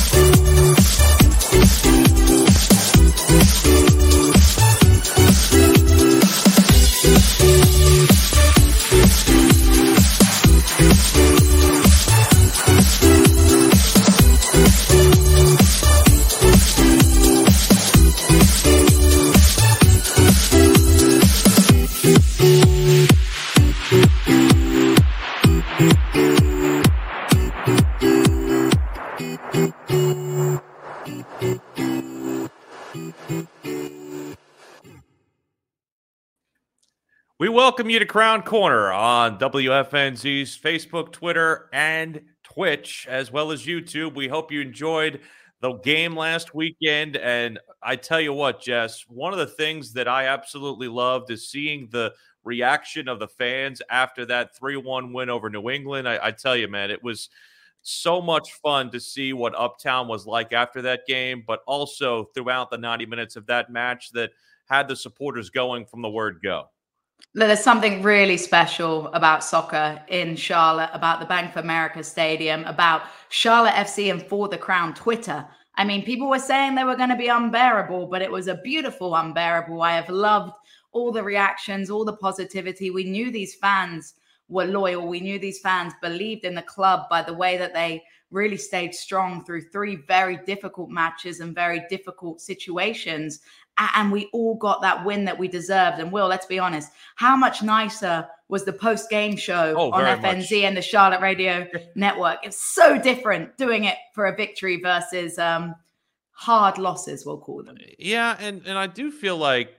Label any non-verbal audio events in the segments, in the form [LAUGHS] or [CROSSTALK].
We welcome you to Crown Corner on WFNZ's Facebook, Twitter, and Twitch, as well as YouTube. We hope you enjoyed the game last weekend. And I tell you what, Jess, one of the things that I absolutely loved is seeing the reaction of the fans after that 3 1 win over New England. I, I tell you, man, it was so much fun to see what Uptown was like after that game, but also throughout the 90 minutes of that match that had the supporters going from the word go. There's something really special about soccer in Charlotte, about the Bank of America Stadium, about Charlotte FC and For the Crown Twitter. I mean, people were saying they were going to be unbearable, but it was a beautiful unbearable. I have loved all the reactions, all the positivity. We knew these fans were loyal. We knew these fans believed in the club by the way that they really stayed strong through three very difficult matches and very difficult situations and we all got that win that we deserved. And Will, let's be honest, how much nicer was the post game show oh, on FNZ much. and the Charlotte Radio Network? It's so different doing it for a victory versus um, hard losses, we'll call them. Yeah, and and I do feel like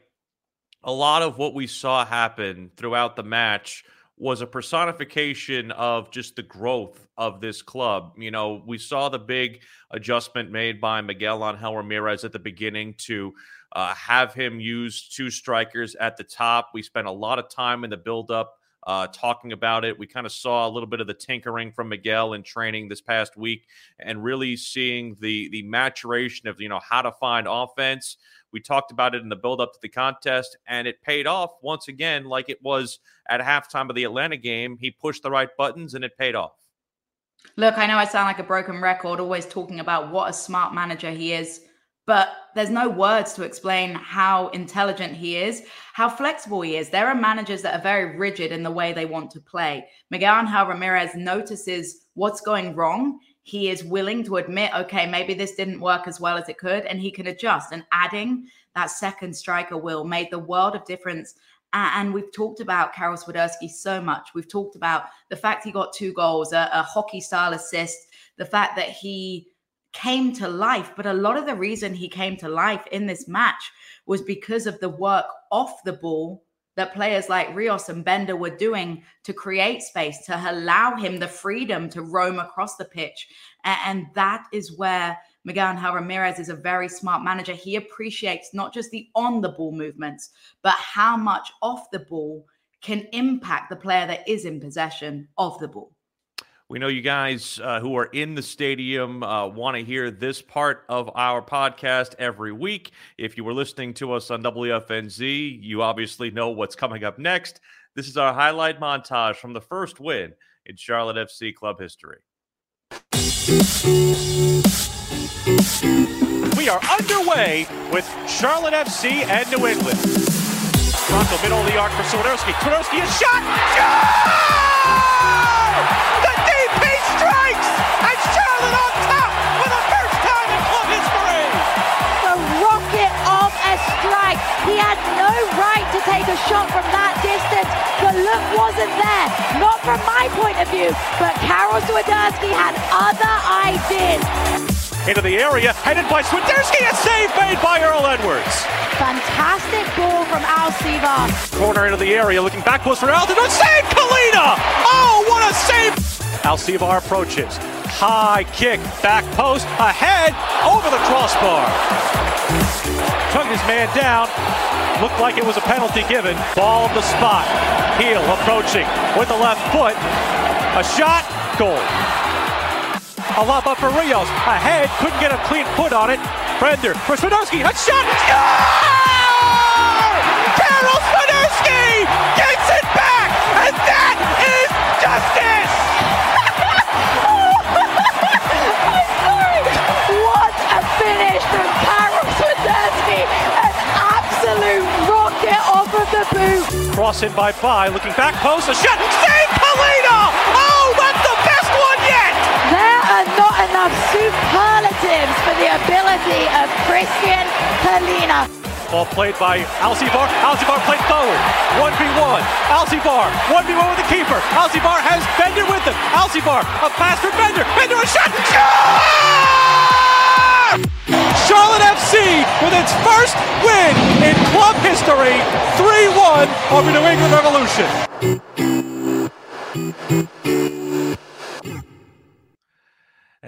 a lot of what we saw happen throughout the match was a personification of just the growth of this club. You know, we saw the big adjustment made by Miguel Angel Ramirez at the beginning to uh, have him use two strikers at the top. We spent a lot of time in the buildup uh, talking about it. We kind of saw a little bit of the tinkering from Miguel in training this past week, and really seeing the the maturation of you know how to find offense. We talked about it in the buildup to the contest, and it paid off once again, like it was at halftime of the Atlanta game. He pushed the right buttons, and it paid off. Look, I know I sound like a broken record, always talking about what a smart manager he is but there's no words to explain how intelligent he is, how flexible he is. There are managers that are very rigid in the way they want to play. Miguel Angel Ramirez notices what's going wrong. He is willing to admit, okay, maybe this didn't work as well as it could, and he can adjust. And adding that second striker will made the world of difference. And we've talked about Karol Swiderski so much. We've talked about the fact he got two goals, a, a hockey style assist, the fact that he came to life. But a lot of the reason he came to life in this match was because of the work off the ball that players like Rios and Bender were doing to create space, to allow him the freedom to roam across the pitch. And that is where Miguel Angel Ramirez is a very smart manager. He appreciates not just the on the ball movements, but how much off the ball can impact the player that is in possession of the ball. We know you guys uh, who are in the stadium uh, want to hear this part of our podcast every week. If you were listening to us on WFNZ, you obviously know what's coming up next. This is our highlight montage from the first win in Charlotte FC club history. We are underway with Charlotte FC and New England. Bronico middle of the arc for Swiderski. Swiderski is shot. Goal! Take a shot from that distance. The look wasn't there. Not from my point of view, but Karol Swiderski had other ideas. Into the area, headed by Swiderski, a save made by Earl Edwards. Fantastic ball from Alcivar. Corner into the area, looking back close for Altidore, save Kahlina! Oh, what a save! Alcivar approaches. High kick, back post, ahead, over the crossbar. Took his man down. Looked like it was a penalty given. Ball the spot. Gil approaching with the left foot. A shot, goal. A lot up for Rios. Ahead, couldn't get a clean foot on it. Bender for Swiderski. A shot, score! Swiderski gets it back, and that is justice! Rocket off of the boot. Cross in by Bai, looking back post, a shot, save Kahlina! Oh, that's the best one yet! There are not enough superlatives for the ability of Christian Kahlina. Ball played by Alcivar. Alcivar played forward. 1v1. Alcivar. 1v1 with the keeper. Alcivar has Bender with him. Alcivar. A pass for Bender. Bender a shot. Score! Charlotte FC with its first win in club history. 3-1 over New England Revolution.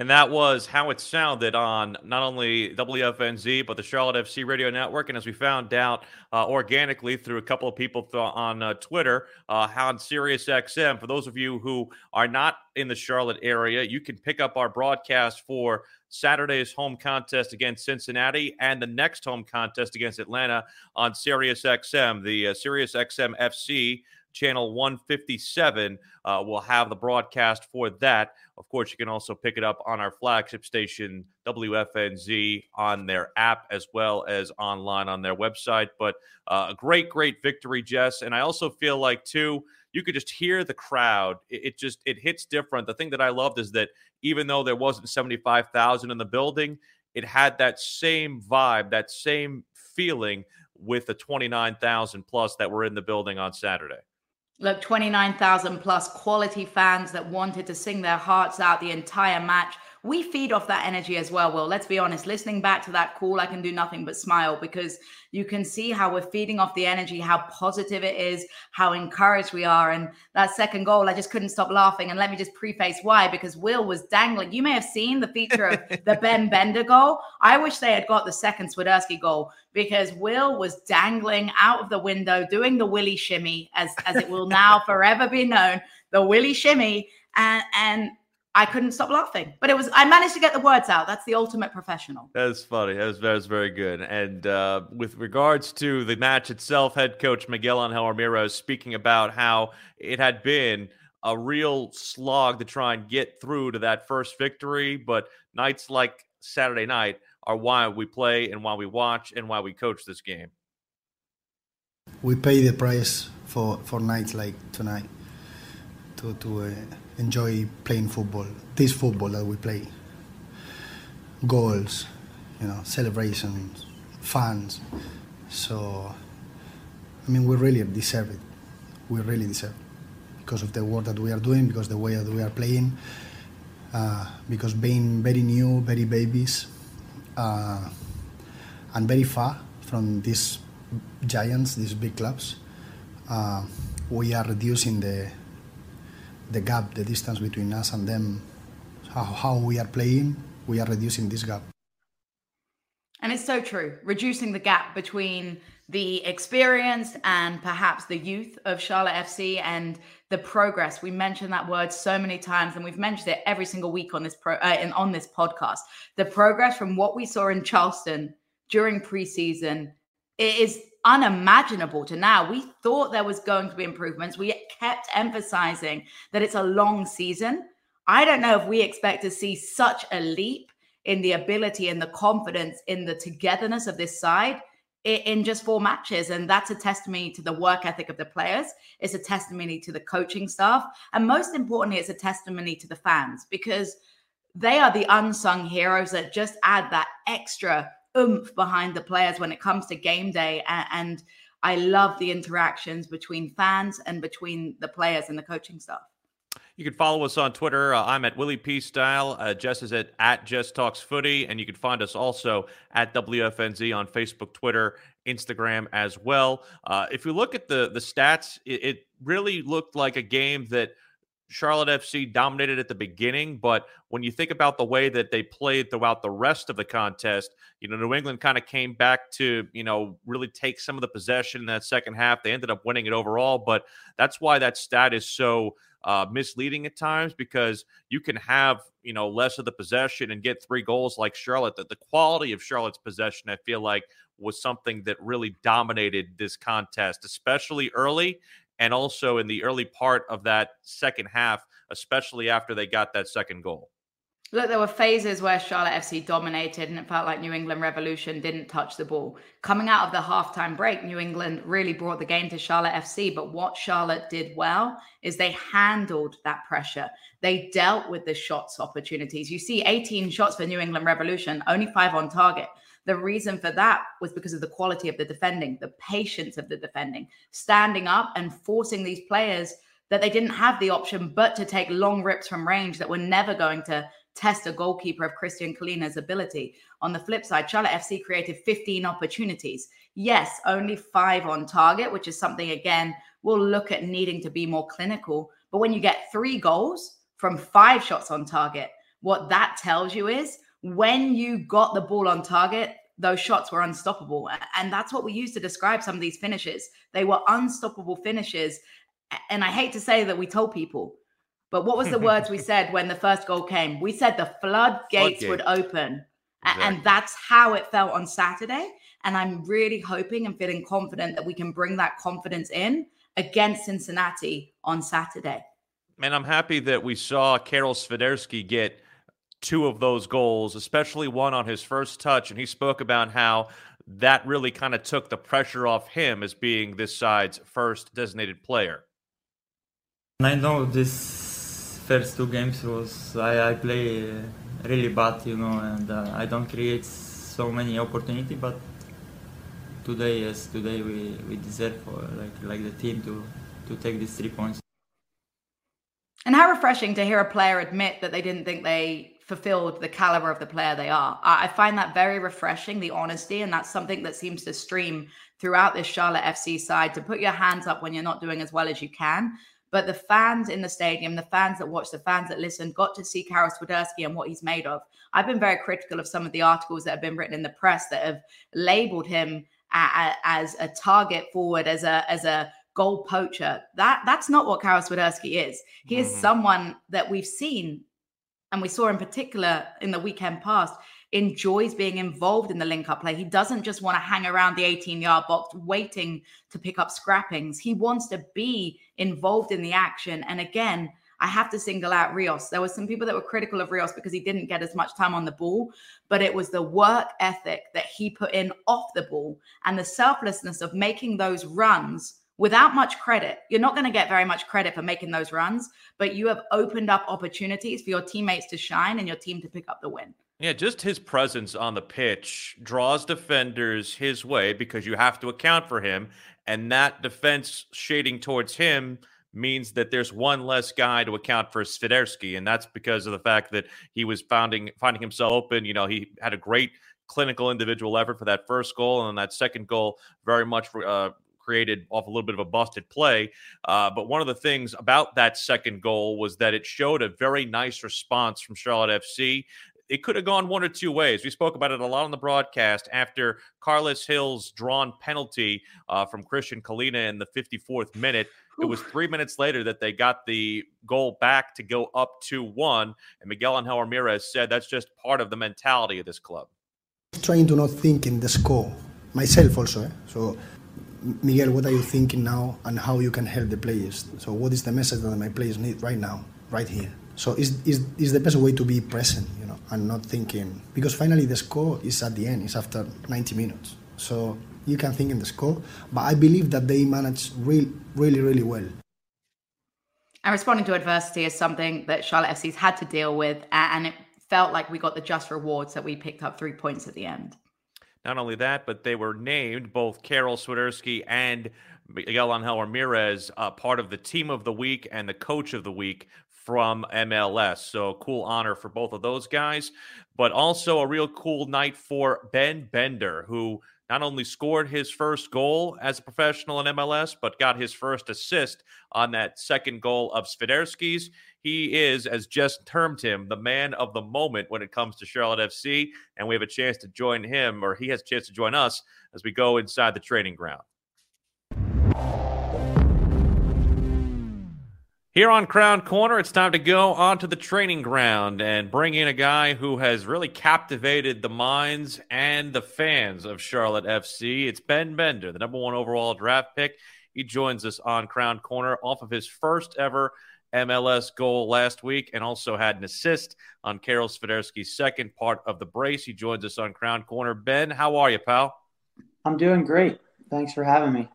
And that was how it sounded on not only WFNZ, but the Charlotte FC radio network. And as we found out uh, organically through a couple of people th- on uh, Twitter, uh, on Sirius XM, for those of you who are not in the Charlotte area, you can pick up our broadcast for Saturday's home contest against Cincinnati and the next home contest against Atlanta on Sirius XM, the uh, Sirius XM FC channel 157 uh, will have the broadcast for that. Of course, you can also pick it up on our flagship station, WFNZ, on their app as well as online on their website. But uh, a great, great victory, Jess. And I also feel like, too, you could just hear the crowd. It, it just it hits different. The thing that I loved is that even though there wasn't 75,000 in the building, it had that same vibe, that same feeling with the 29,000 plus that were in the building on Saturday. Look, 29,000 plus quality fans that wanted to sing their hearts out the entire match. We feed off that energy as well, Will. Let's be honest. Listening back to that call, I can do nothing but smile because you can see how we're feeding off the energy, how positive it is, how encouraged we are. And that second goal, I just couldn't stop laughing. And let me just preface why, because Will was dangling. You may have seen the feature of [LAUGHS] the Ben Bender goal. I wish they had got the second Swiderski goal because Will was dangling out of the window doing the Willy shimmy, as, as it will now [LAUGHS] forever be known, the Willy shimmy. And, and I couldn't stop laughing. But it was I managed to get the words out. That's the ultimate professional. That's funny. That was, that was very good. And uh, with regards to the match itself, head coach Miguel Angel Ramirez speaking about how it had been a real slog to try and get through to that first victory. But nights like Saturday night are why we play and why we watch and why we coach this game. We pay the price for, for nights like tonight to, to uh, enjoy playing football. This football that we play. Goals, you know, celebrations, fans. So, I mean, we really deserve it. We really deserve it because of the work that we are doing, because the way that we are playing, uh, because being very new, very babies, uh, and very far from these giants, these big clubs, uh, we are reducing the the gap, the distance between us and them, how, how we are playing, we are reducing this gap. And it's so true. Reducing the gap between the experienced and perhaps the youth of Charlotte FC and the progress. We mentioned that word so many times, and we've mentioned it every single week on this pro uh, and on this podcast. The progress from what we saw in Charleston during preseason it is unimaginable to now. We thought there was going to be improvements. We kept emphasizing that it's a long season. I don't know if we expect to see such a leap in the ability and the confidence in the togetherness of this side in just four matches. And that's a testimony to the work ethic of the players. It's a testimony to the coaching staff. And most importantly, it's a testimony to the fans because they are the unsung heroes that just add that extra oomph behind the players when it comes to game day. And, I love the interactions between fans and between the players and the coaching staff. You can follow us on Twitter. Uh, I'm at Willie P Style. Uh, Jess is at at Jess Talks Footy, and you can find us also at WFNZ on Facebook, Twitter, Instagram as well. Uh, if you look at the the stats, it, it really looked like a game that Charlotte FC dominated at the beginning, but when you think about the way that they played throughout the rest of the contest, you know, New England kind of came back to, you know, really take some of the possession in that second half. They ended up winning it overall, but that's why that stat is so uh, misleading at times because you can have you know less of the possession and get three goals like Charlotte. That the quality of Charlotte's possession, I feel like, was something that really dominated this contest, especially early and also in the early part of that second half, especially after they got that second goal. Look, there were phases where Charlotte FC dominated and it felt like New England Revolution didn't touch the ball. Coming out of the halftime break, New England really brought the game to Charlotte FC. But what Charlotte did well is they handled that pressure. They dealt with the shots opportunities. You see 18 shots for New England Revolution, only five on target. The reason for that was because of the quality of the defending, the patience of the defending, standing up and forcing these players that they didn't have the option but to take long rips from range that were never going to test a goalkeeper of Christian Kahlina's ability. On the flip side, Charlotte FC created 15 opportunities. Yes, only five on target, which is something, again, we'll look at needing to be more clinical. But when you get three goals from five shots on target, what that tells you is when you got the ball on target, those shots were unstoppable. And that's what we use to describe some of these finishes. They were unstoppable finishes. And I hate to say that we told people, but what was the [LAUGHS] words we said when the first goal came? We said the floodgates Floodgate. would open. Exactly. And that's how it felt on Saturday. And I'm really hoping and feeling confident that we can bring that confidence in against Cincinnati on Saturday. And I'm happy that we saw Karol Swiderski get two of those goals, especially one on his first touch. And he spoke about how that really kind of took the pressure off him as being this side's first designated player. I know this first two games was I, I play really bad, you know, and uh, I don't create so many opportunity. But today, yes, today we, we deserve for like like the team to to take these three points. And how refreshing to hear a player admit that they didn't think they fulfilled the caliber of the player they are. I find that very refreshing, the honesty, and that's something that seems to stream throughout this Charlotte FC side to put your hands up when you're not doing as well as you can, but the fans in the stadium, the fans that watched, the fans that listened, got to see Karol Swiderski and what he's made of. I've been very critical of some of the articles that have been written in the press that have labeled him as a target forward, as a as a goal poacher. That that's not what Karol Swiderski is. He mm-hmm. is someone that we've seen, and we saw in particular in the weekend past enjoys being involved in the link up play. He doesn't just want to hang around the 18 yard box waiting to pick up scrappings. He wants to be involved in the action. And again, I have to single out Rios. There were some people that were critical of Rios because he didn't get as much time on the ball, but it was the work ethic that he put in off the ball and the selflessness of making those runs without much credit. You're not going to get very much credit for making those runs, but you have opened up opportunities for your teammates to shine and your team to pick up the win. Yeah, just his presence on the pitch draws defenders his way because you have to account for him. And that defense shading towards him means that there's one less guy to account for Swiderski. And that's because of the fact that he was finding finding himself open. You know, he had a great clinical individual effort for that first goal. And that second goal very much uh, created off a little bit of a busted play. Uh, but one of the things about that second goal was that it showed a very nice response from Charlotte FC it could have gone one or two ways. We spoke about it a lot on the broadcast after Carlos Gil's drawn penalty uh, from Christian Kahlina in the 54th minute. It was three minutes later that they got the goal back to go up 2 1. And Miguel Angel Ramirez said that's just part of the mentality of this club. Trying to not think in the score, myself also. Eh? So, Miguel, what are you thinking now and how you can help the players? So, what is the message that my players need right now, right here? So, is is is the best way to be present, you know? and not thinking because finally the score is at the end it's after 90 minutes so you can think in the score but i believe that they manage really really really well and responding to adversity is something that charlotte fc's had to deal with and it felt like we got the just rewards that we picked up three points at the end not only that but they were named both Karol swiderski and Miguel Angel Ramirez, uh, part of the team of the week and the coach of the week from MLS. So cool honor for both of those guys, but also a real cool night for Ben Bender, who not only scored his first goal as a professional in MLS, but got his first assist on that second goal of Swiderski's. He is, as Jess termed him, the man of the moment when it comes to Charlotte FC. And we have a chance to join him, or he has a chance to join us as we go inside the training ground. Here on Crown Corner, it's time to go onto the training ground and bring in a guy who has really captivated the minds and the fans of Charlotte FC. It's Ben Bender, the number one overall draft pick. He joins us on Crown Corner off of his first ever MLS goal last week and also had an assist on Karol Swiderski's second part of the brace. He joins us on Crown Corner. Ben, how are you, pal? I'm doing great. Thanks for having me.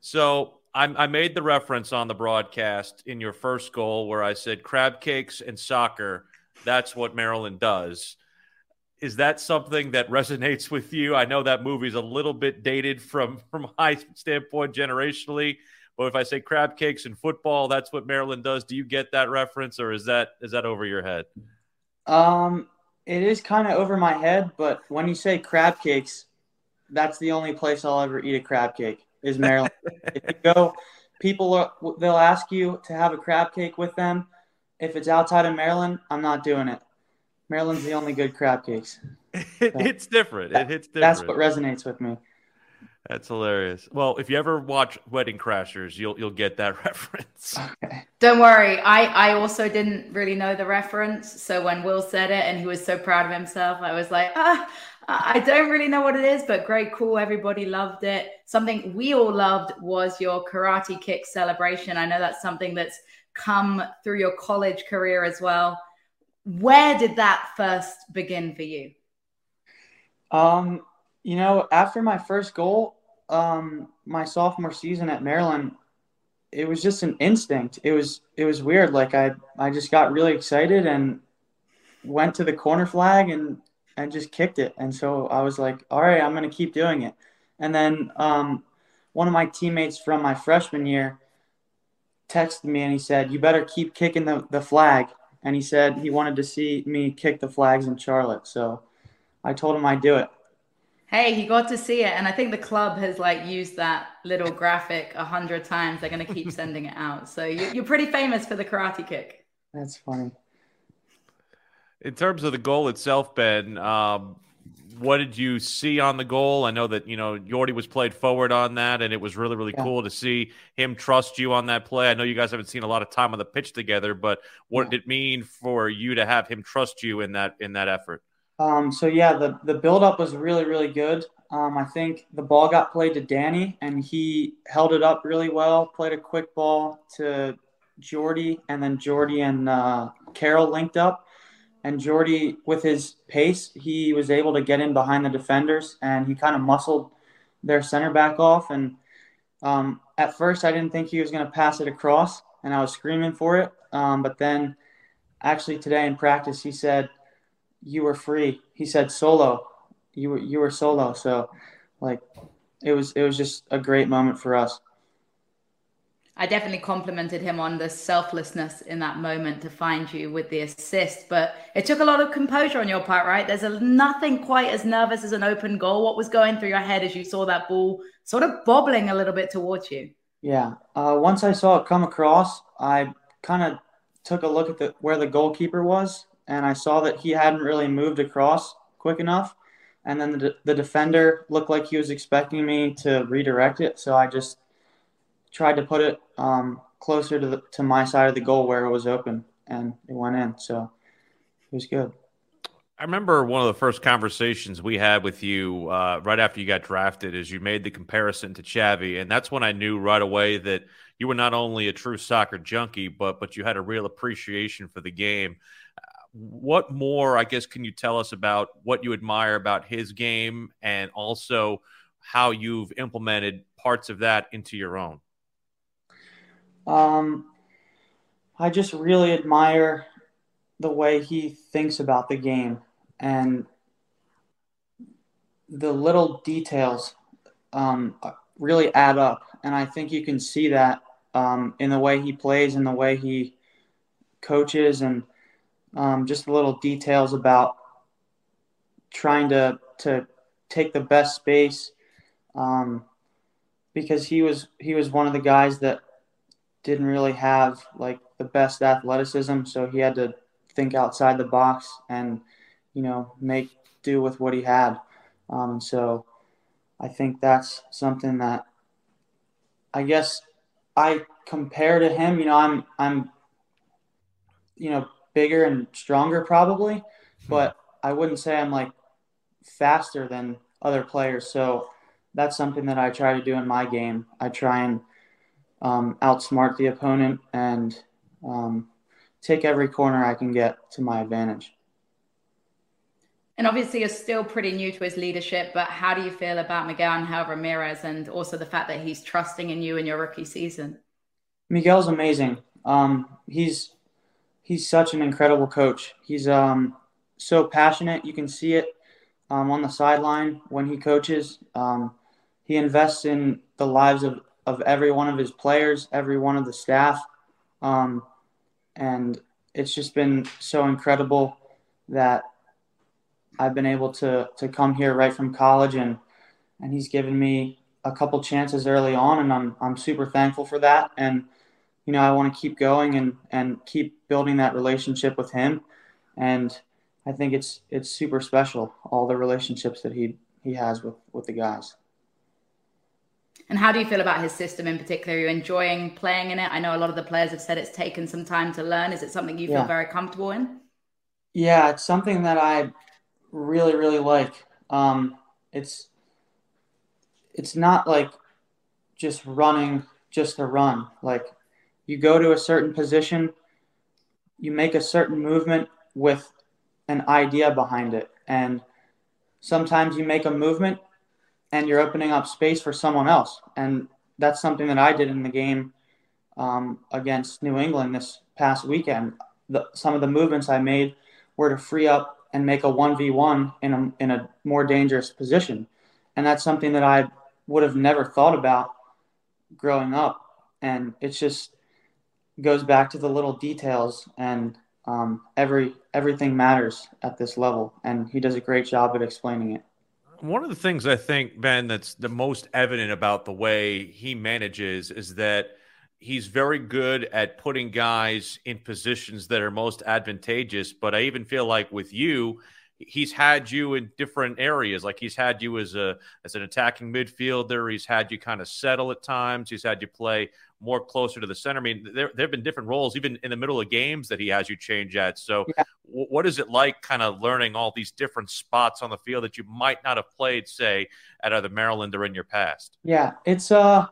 So, I, I made the reference on the broadcast in your first goal where I said crab cakes and soccer. That's what Maryland does. Is that something that resonates with you? I know that movie's a little bit dated from [LAUGHS] from my standpoint generationally, but if I say crab cakes and football, that's what Maryland does. Do you get that reference, or is that is that over your head? Um, it is kind of over my head, but when you say crab cakes, that's the only place I'll ever eat a crab cake is Maryland. [LAUGHS] if you go, people are, they'll ask you to have a crab cake with them. If it's outside of Maryland, I'm not doing it. Maryland's the only good crab cakes. [LAUGHS] So it's different. It hits different. That's what resonates with me. That's hilarious. Well, if you ever watch Wedding Crashers, you'll you'll get that [LAUGHS] reference. Okay. Don't worry. I I also didn't really know the reference. So when Will said it and he was so proud of himself, I was like, ah, I don't really know what it is, but great, cool. Everybody loved it. Something we all loved was your karate kick celebration. I know that's something that's come through your college career as well. Where did that first begin for you? Um, you know, after my first goal, um, my sophomore season at Maryland, it was just an instinct. It was it was weird. Like I I just got really excited and went to the corner flag and and just kicked it. And so I was like, all right, I'm to keep doing it. And then um, one of my teammates from my freshman year texted me and he said, you better keep kicking the, the flag. And he said he wanted to see me kick the flags in Charlotte. So I told him I'd do it. Hey, he got to see it. And I think the club has like used that little graphic a hundred times. They're going to keep sending it out. So you're pretty famous for the karate kick. That's funny. In terms of the goal itself, Ben, um, what did you see on the goal? I know that you know Jordy was played forward on that, and it was really really yeah. cool to see him trust you on that play. I know you guys haven't seen a lot of time on the pitch together, but what yeah. did it mean for you to have him trust you in that in that effort? Um, so yeah, the the build up was really really good. Um, I think the ball got played to Danny, and he held it up really well. Played a quick ball to Jordy, and then Jordy and uh, linked up and Jordy, with his pace, he was able to get in behind the defenders and he kind of muscled their center back off. And um, at first, I didn't think he was going to pass it across, and I was screaming for it. Um, but then, actually, today in practice, he said, "You were free." He said, "Solo." You were you were solo. So, like, it was it was just a great moment for us. I definitely complimented him on the selflessness in that moment to find you with the assist. But it took a lot of composure on your part, right? There's a, nothing quite as nervous as an open goal. What was going through your head as you saw that ball sort of bobbling a little bit towards you? Yeah. Uh, once I saw it come across, I kind of took a look at the, where the goalkeeper was, and I saw that he hadn't really moved across quick enough. And then the, the defender looked like he was expecting me to redirect it. So I just tried to put it um, closer to the, to my side of the goal where it was open, and it went in. So it was good. I remember one of the first conversations we had with you uh, right after you got drafted is you made the comparison to Xavi, and that's when I knew right away that you were not only a true soccer junkie, but but you had a real appreciation for the game. What more, I guess, can you tell us about what you admire about his game, and also how you've implemented parts of that into your own? Um, I just really admire the way he thinks about the game and the little details um, really add up. And I think you can see that um, in the way he plays and the way he coaches and um, just little details about trying to, to take the best space um, because he was he was one of the guys that didn't really have like the best athleticism, so he had to think outside the box and you know make do with what he had. Um, so I think that's something that I guess I compare to him. You know, I'm I'm you know bigger and stronger probably, but I wouldn't say I'm like faster than other players. So that's something that I try to do in my game. I try and um, outsmart the opponent and um, take every corner I can get to my advantage. And obviously, you're still pretty new to his leadership, but how do you feel about Miguel and Angel Ramirez and also the fact that he's trusting in you in your rookie season? Miguel's amazing. Um, he's he's such an incredible coach. He's um, so passionate. You can see it um, on the sideline when he coaches. Um, he invests in the lives of, of every one of his players, every one of the staff. Um, and it's just been so incredible that I've been able to to come here right from college and and he's given me a couple chances early on and I'm I'm super thankful for that and you know I want to keep going and and keep building that relationship with him and I think it's it's super special all the relationships that he he has with with the guys. And how do you feel about his system in particular? Are you enjoying playing in it? I know a lot of the players have said it's taken some time to learn. Is it something you feel very comfortable in? Yeah, it's something that I really, really like. Um, it's it's not like just running just to run. Like you go to a certain position, you make a certain movement with an idea behind it. And sometimes you make a movement and you're opening up space for someone else. And that's something that I did in the game um, against New England this past weekend. The, some of the movements I made were to free up and make a 1v1 in a, in a more dangerous position. And that's something that I would have never thought about growing up. And it just goes back to the little details and um, every everything matters at this level. And he does a great job at explaining it. One of the things I think, Ben, that's the most evident about the way he manages is that – he's very good at putting guys in positions that are most advantageous. But I even feel like with you, he's had you in different areas. Like he's had you as a as an attacking midfielder. He's had you kind of settle at times. He's had you play more closer to the center. I mean, there there have been different roles even in the middle of games that he has you change at. So, yeah. w- what is it like, kind of learning all these different spots on the field that you might not have played, say, at either Maryland or in your past? Yeah, it's uh,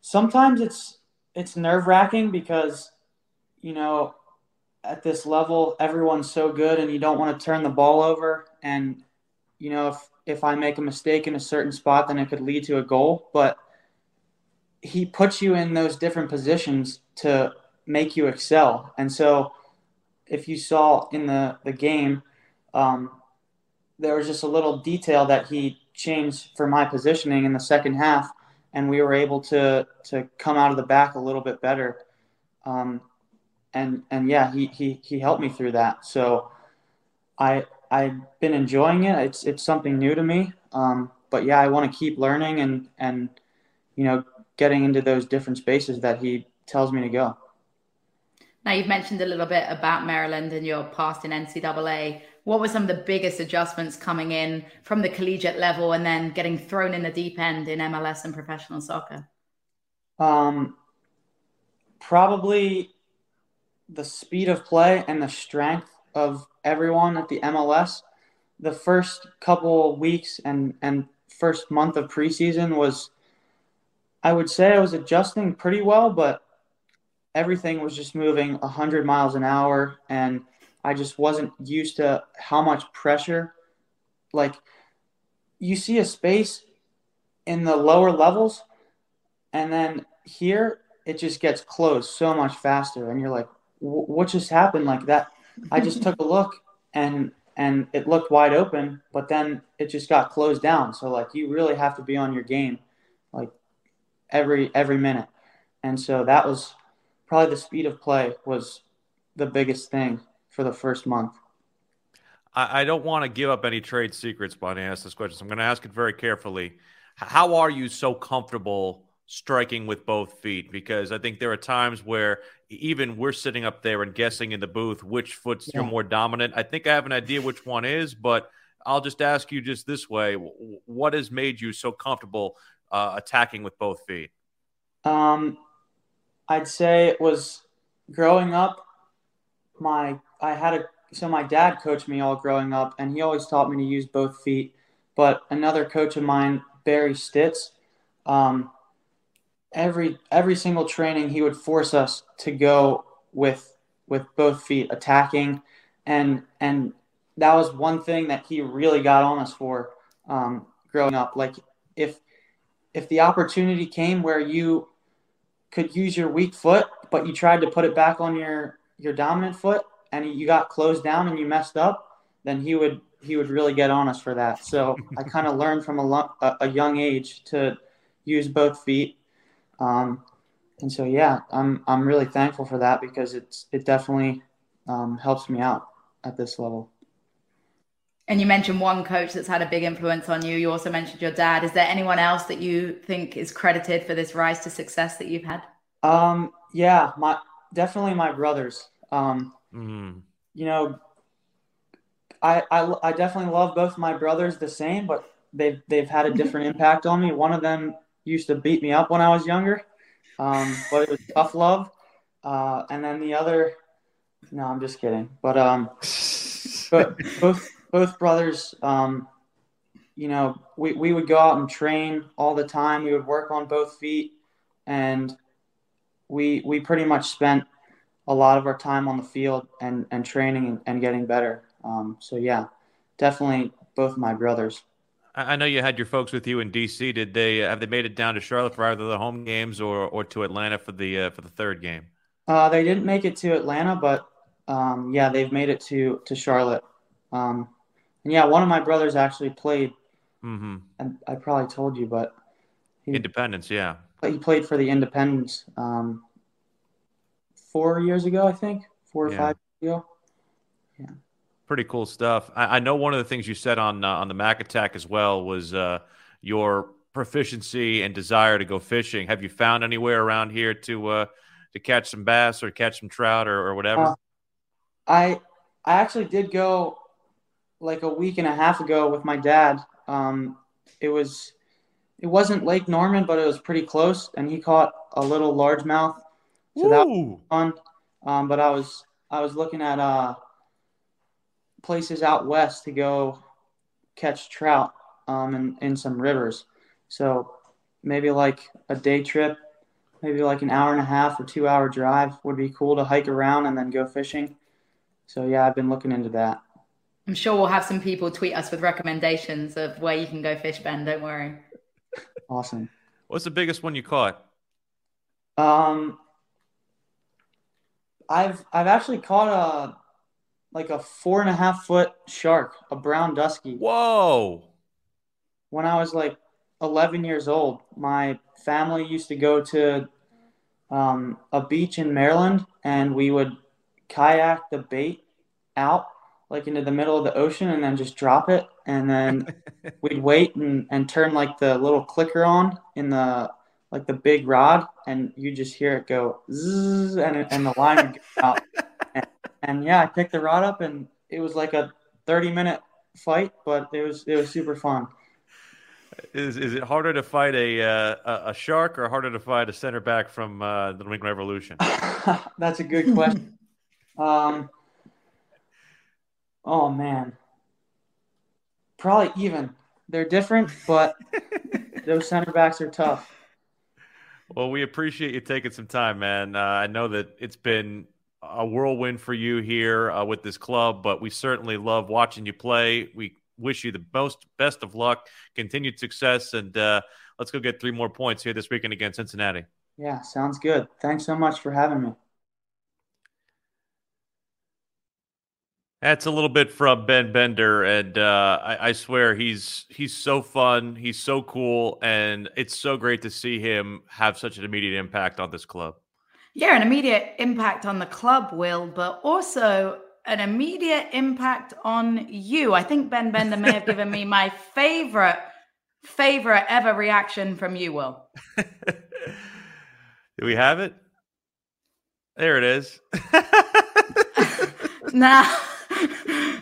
sometimes it's it's nerve wracking because, you know, at this level, everyone's so good and you don't want to turn the ball over. And, you know, if, if I make a mistake in a certain spot, then it could lead to a goal. But he puts you in those different positions to make you excel. And so if you saw in the, the game, um, there was just a little detail that he changed for my positioning in the second half and we were able to to come out of the back a little bit better. Um, and and yeah, he he he helped me through that. So I I've been enjoying it. It's it's something new to me. Um, but yeah, I want to keep learning and and you know getting into those different spaces that he tells me to go. Now you've mentioned a little bit about Maryland and your past in NCAA what were some of the biggest adjustments coming in from the collegiate level and then getting thrown in the deep end in MLS and professional soccer? Um, probably the speed of play and the strength of everyone at the MLS. The first couple weeks and, and first month of preseason was, I would say I was adjusting pretty well, but everything was just moving 100 miles an hour. And I just wasn't used to how much pressure. Like, you see a space in the lower levels, and then here it just gets closed so much faster, and you're like, what just happened? Like that, I just [LAUGHS] took a look and and it looked wide open, but then it just got closed down. So like you really have to be on your game, every every minute, and so that was probably the speed of play was the biggest thing for the first month? I, I don't want to give up any trade secrets, but I ask this question, so I'm going to ask it very carefully. how are you so comfortable striking with both feet? Because I think there are times where even we're sitting up there and guessing in the booth which foot's yeah. you're more dominant. I think I have an idea which one is, but I'll just ask you just this way: What has made you so comfortable uh, attacking with both feet? Um, I'd say it was growing up. My I had a so my dad coached me all growing up, and he always taught me to use both feet. But another coach of mine, Barry Stitz, um, every every single training he would force us to go with with both feet attacking, and and that was one thing that he really got on us for um, growing up. Like if if the opportunity came where you could use your weak foot, but you tried to put it back on your your dominant foot, and you got closed down and you messed up, then he would he would really get on us for that. So I kind of learned from a, a young age to use both feet. Um, and so yeah, I'm I'm really thankful for that because it's it definitely um, helps me out at this level. And you mentioned one coach that's had a big influence on you. You also mentioned your dad. Is there anyone else that you think is credited for this rise to success that you've had? Um, yeah, my definitely my brothers. Um, mm. You know, I, I I definitely love both my brothers the same, but they've they've had a different [LAUGHS] impact on me. One of them used to beat me up when I was younger, um, but it was tough love. Uh, and then the other, no, I'm just kidding. But um, but both both brothers, um, you know, we, we would go out and train all the time. We would work on both feet, and we we pretty much spent a lot of our time on the field and and training and, and getting better. Um, so yeah, definitely both my brothers. I know you had your folks with you in DC. Did they have they made it down to Charlotte for either the home games or or to Atlanta for the uh, for the third game? Uh, they didn't make it to Atlanta, but um, yeah, they've made it to to Charlotte. Um, and yeah, one of my brothers actually played. Mm-hmm. And I probably told you, but he, Independence, yeah. He played for the Independence um, four years ago, I think, four or yeah. five years ago. Yeah. Pretty cool stuff. I, I, know one of the things you said on uh, on the Mac Attack as well was uh, your proficiency and desire to go fishing. Have you found anywhere around here to uh, to catch some bass or catch some trout or, or whatever? Uh, I I actually did go like a week and a half ago with my dad. Um, it was it wasn't Lake Norman, but it was pretty close, and he caught a little largemouth. So Ooh. that was fun. Um, but I was I was looking at uh, places out west to go catch trout um, in, in some rivers. So maybe like a day trip, maybe like an hour and a half or two hour drive would be cool to hike around and then go fishing. So yeah, I've been looking into that. I'm sure we'll have some people tweet us with recommendations of where you can go fish, Ben. Don't worry. Awesome. What's the biggest one you caught? Um, I've I've actually caught a like a four and a half foot shark, a brown dusky. Whoa! When I was like 11 years old, my family used to go to um, a beach in Maryland, and we would kayak the bait out like into the middle of the ocean and then just drop it and then [LAUGHS] we'd wait and, and turn like the little clicker on in the like the big rod and you just hear it go zzz, and, and the line would go out [LAUGHS] and, and yeah i picked the rod up and it was like a 30 minute fight but it was it was super fun is is it harder to fight a uh, a shark or harder to fight a center back from uh, the New England Revolution? [LAUGHS] That's a good question. um, Oh man, probably even. They're different, but [LAUGHS] those center backs are tough. Well, we appreciate you taking some time, man. Uh, I know that it's been a whirlwind for you here uh, with this club, but we certainly love watching you play. We wish you the most best of luck, continued success, and uh, let's go get three more points here this weekend against Cincinnati. Yeah, sounds good. Thanks so much for having me. That's a little bit from Ben Bender, and uh, I, I, swear he's he's so fun, he's so cool, and it's so great to see him have such an immediate impact on this club. Yeah, an immediate impact on the club, Will, but also an immediate impact on you. I think Ben Bender may have given me my favorite favorite ever reaction from you, Will? [LAUGHS] Do we have it? There it is. [LAUGHS] [LAUGHS] now,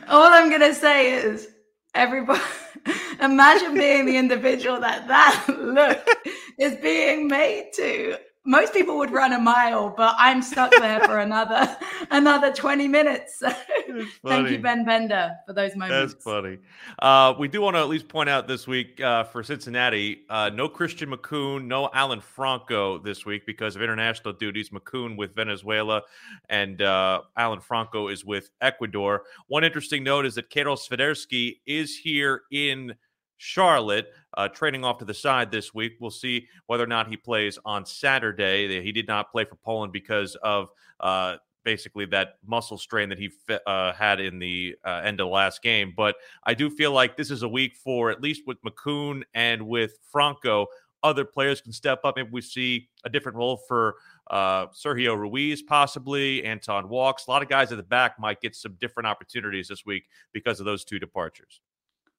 all I'm to say is everybody [LAUGHS] imagine being the individual that that look is being made to most people would run a mile, but I'm stuck there for another [LAUGHS] another 20 minutes. [LAUGHS] thank you, Ben Bender, for those moments. That's funny. Uh, we do want to at least point out this week uh, for Cincinnati, uh, no Christian Makoun, no Alan Franco this week because of international duties. Makoun with Venezuela, and uh, Alan Franco is with Ecuador. One interesting note is that Karol Swiderski is here in Charlotte, uh, training off to the side this week. We'll see whether or not he plays on Saturday. He did not play for Poland because of uh, basically that muscle strain that he uh, had in the uh, end of the last game. But I do feel like this is a week for at least with Makoun and with Franco. Other players can step up. Maybe we see a different role for uh, Sergio Ruiz, possibly Anton Walkes. A lot of guys at the back might get some different opportunities this week because of those two departures.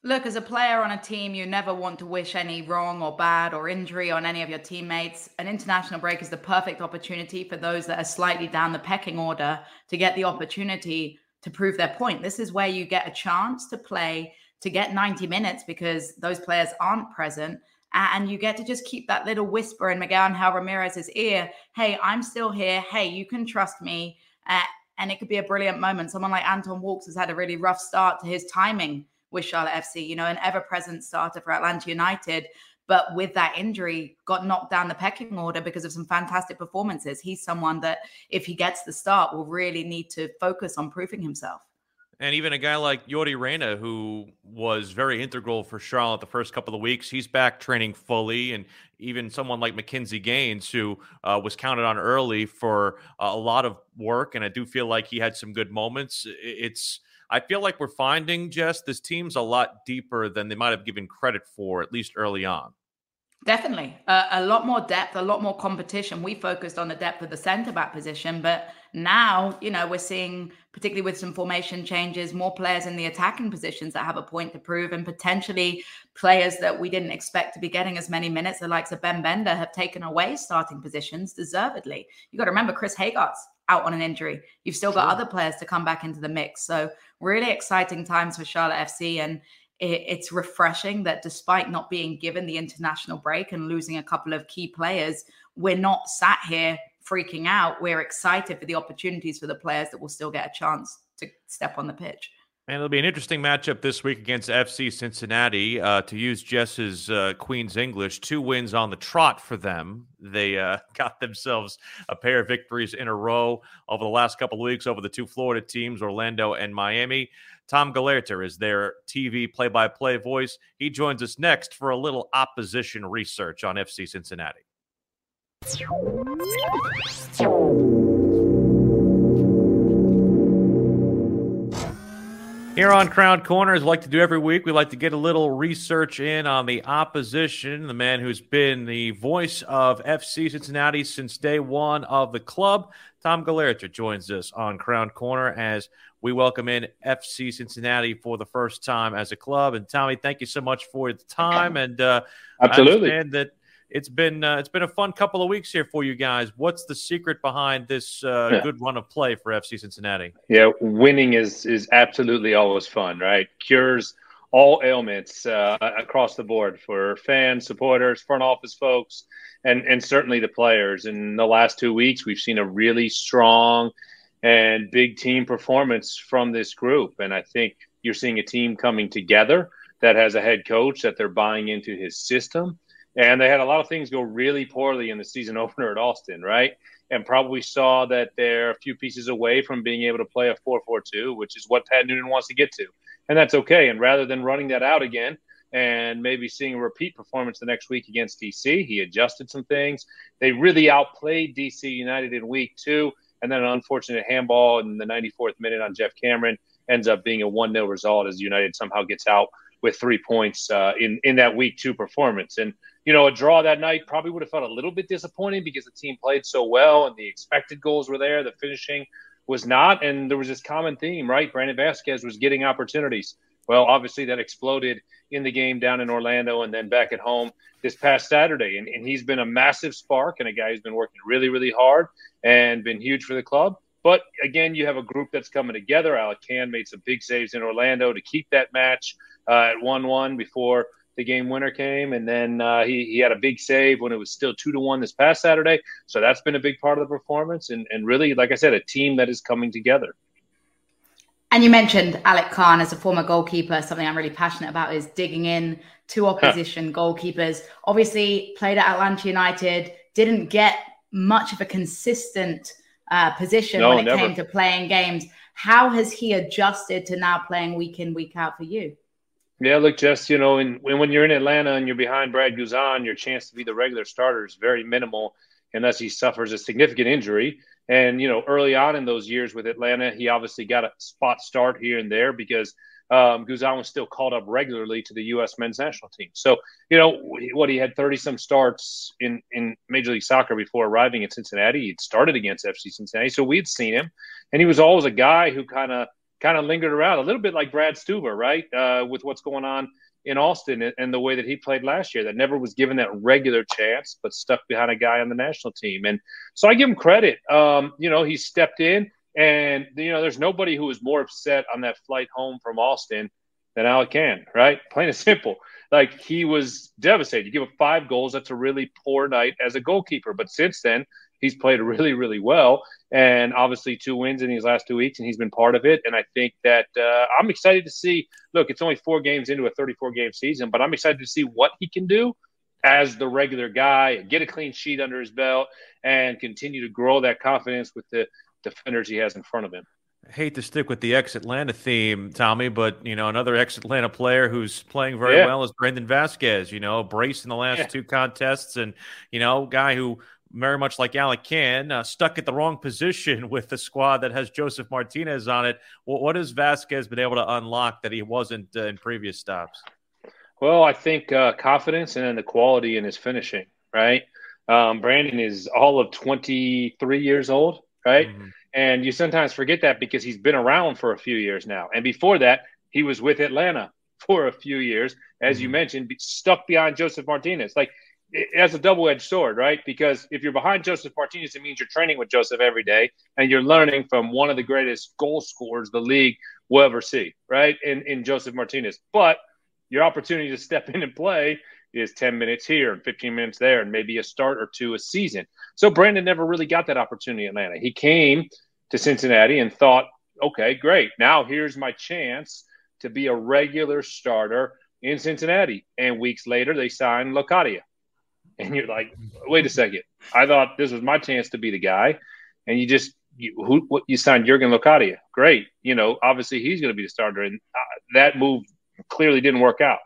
Look, as a player on a team, you never want to wish any wrong or bad or injury on any of your teammates. An international break is the perfect opportunity for those that are slightly down the pecking order to get the opportunity to prove their point. This is where you get a chance to play to get 90 minutes because those players aren't present. And you get to just keep that little whisper in Miguel Angel Ramirez's ear Hey, I'm still here. Hey, you can trust me. Uh, and it could be a brilliant moment. Someone like Anton Walkes has had a really rough start to his timing with Charlotte FC, you know, an ever present starter for Atlanta United. But with that injury, got knocked down the pecking order because of some fantastic performances. He's someone that, if he gets the start, will really need to focus on proving himself. And even a guy like Yordy Reyna, who was very integral for Charlotte the first couple of weeks, he's back training fully. And even someone like McKenzie Gaines, who uh, was counted on early for uh, a lot of work. And I do feel like he had some good moments. It's I feel like we're finding, Jess, this team's a lot deeper than they might have given credit for, at least early on. Definitely. Uh, a lot more depth, a lot more competition. We focused on the depth of the centre back position, but now, you know, we're seeing, particularly with some formation changes, more players in the attacking positions that have a point to prove, and potentially players that we didn't expect to be getting as many minutes, the likes of Ben Bender, have taken away starting positions deservedly. You've got to remember, Chris Hegardt out on an injury. You've still got other players to come back into the mix. So, really exciting times for Charlotte FC. And it, it's refreshing that despite not being given the international break and losing a couple of key players, we're not sat here freaking out. We're excited for the opportunities for the players that will still get a chance to step on the pitch. And it'll be an interesting matchup this week against FC Cincinnati. Uh, to use Jess's uh, Queen's English, two wins on the trot for them. They uh, [LAUGHS] got themselves a pair of victories in a row over the last couple of weeks over the two Florida teams, Orlando and Miami. Tom Gelehrter is their TV play by play voice. He joins us next for a little opposition research on FC Cincinnati. Here on Crown Corner, as we like to do every week, we like to get a little research in on the opposition, the man who's been the voice of FC Cincinnati since day one of the club. Tom Gelehrter joins us on Crown Corner as we welcome in FC Cincinnati for the first time as a club. And Tommy, thank you so much for the time. And uh, absolutely, I understand that it's been uh, it's been a fun couple of weeks here for you guys. What's the secret behind this uh, yeah. good run of play for FC Cincinnati? Yeah, winning is is absolutely always fun, right? Cures all ailments uh, across the board for fans, supporters, front office folks, and and certainly the players. In the last two weeks, we've seen a really strong and big team performance from this group, and I think you're seeing a team coming together that has a head coach that they're buying into his system and they had a lot of things go really poorly in the season [LAUGHS] opener at Austin, right? And probably saw that they're a few pieces away from being able to play a 4 4 2, which is what Pat Noonan wants to get to. And that's okay. And rather than running that out again and maybe seeing a repeat performance the next week against DC, he adjusted some things. They really outplayed DC United in week two. And then an unfortunate handball in the 94th minute on Geoff Cameron ends up being a 1 0 result as United somehow gets out with three points uh, in, in that week two performance. And you know, a draw that night probably would have felt a little bit disappointing because the team played so well and the expected goals were there. The finishing was not. And there was this common theme, right? Brandon Vazquez was getting opportunities. Well, obviously that exploded in the game down in Orlando and then back at home this past Saturday. And, and he's been a massive spark and a guy who's been working really, really hard and been huge for the club. But again, you have a group that's coming together. Alec Kann made some big saves in Orlando to keep that match uh, at 1 1 before the game winner came. And then uh, he, he had a big save when it was still 2 to 1 this past Saturday. So that's been a big part of the performance. And, and really, like I said, a team that is coming together. And you mentioned Alec Kann as a former goalkeeper. Something I'm really passionate about is digging in to opposition goalkeepers. Obviously, played at Atlanta United, didn't get much of a consistent uh, position no, when it never. came to playing games. How has he adjusted to now playing week in, week out for you? Yeah, look, Jess, you know, and when you're in Atlanta and you're behind Brad Guzan, your chance to be the regular starter is very minimal unless he suffers a significant injury. And, you know, early on in those years with Atlanta, he obviously got a spot start here and there because – um, Guzan was still called up regularly to the U.S. men's national team. So, you know, what he had 30 some starts in, in Major League Soccer before arriving at Cincinnati. He'd started against FC Cincinnati. So we'd seen him. And he was always a guy who kind of kind of lingered around a little bit like Brad Stuver, right? Uh, with what's going on in Austin and the way that he played last year, that never was given that regular chance, but stuck behind a guy on the national team. And so I give him credit. Um, you know, he stepped in and you know, there's nobody who was more upset on that flight home from Austin than Alec Kann, right? [LAUGHS] Plain and simple. Like he was devastated. You give up five goals, that's a really poor night as a goalkeeper. But since then, he's played really, really well, and obviously two wins in these last two weeks, and he's been part of it. And I think that uh, I'm excited to see. Look, it's only four games into a 34 game season, but I'm excited to see what he can do as the regular guy, get a clean sheet under his belt, and continue to grow that confidence with the defenders he has in front of him. I hate to stick with the ex Atlanta theme, Tommy, but you know another ex Atlanta player who's playing very yeah. well is Brandon Vazquez. You know, brace in the last yeah. two contests, and you know, guy who very much like Alec Kann, uh, stuck at the wrong [LAUGHS] position with the squad that has Josef Martinez on it. What, what has Vazquez been able to unlock that he wasn't uh, in previous stops? Well, I think uh, confidence and then the quality in his finishing. Right, um, Brandon is all of 23 years old right? Mm-hmm. And you sometimes forget that because he's been around for a few years now. And before that, he was with Atlanta [LAUGHS] for a few years, as mm-hmm. you mentioned, stuck behind Josef Martinez. Like it has a double-edged sword, right? Because if you're behind Josef Martinez, it means you're training with Josef every day and you're learning from one of the greatest goal scorers the league will ever see, right? In in Josef Martinez. But your opportunity to step [LAUGHS] in and play is 10 minutes here and 15 minutes there and maybe a start or two a season. So Brandon never really got that opportunity in Atlanta. He came to Cincinnati and thought, okay, great. Now here's my chance to be a regular starter in Cincinnati. And weeks later, they signed Locadia. And you're like, wait a second. I thought this was my chance to be the guy. And you just, you, who, you signed Jurgen Locadia. Great. You know, obviously he's going to be the starter. And uh, that move clearly didn't work out.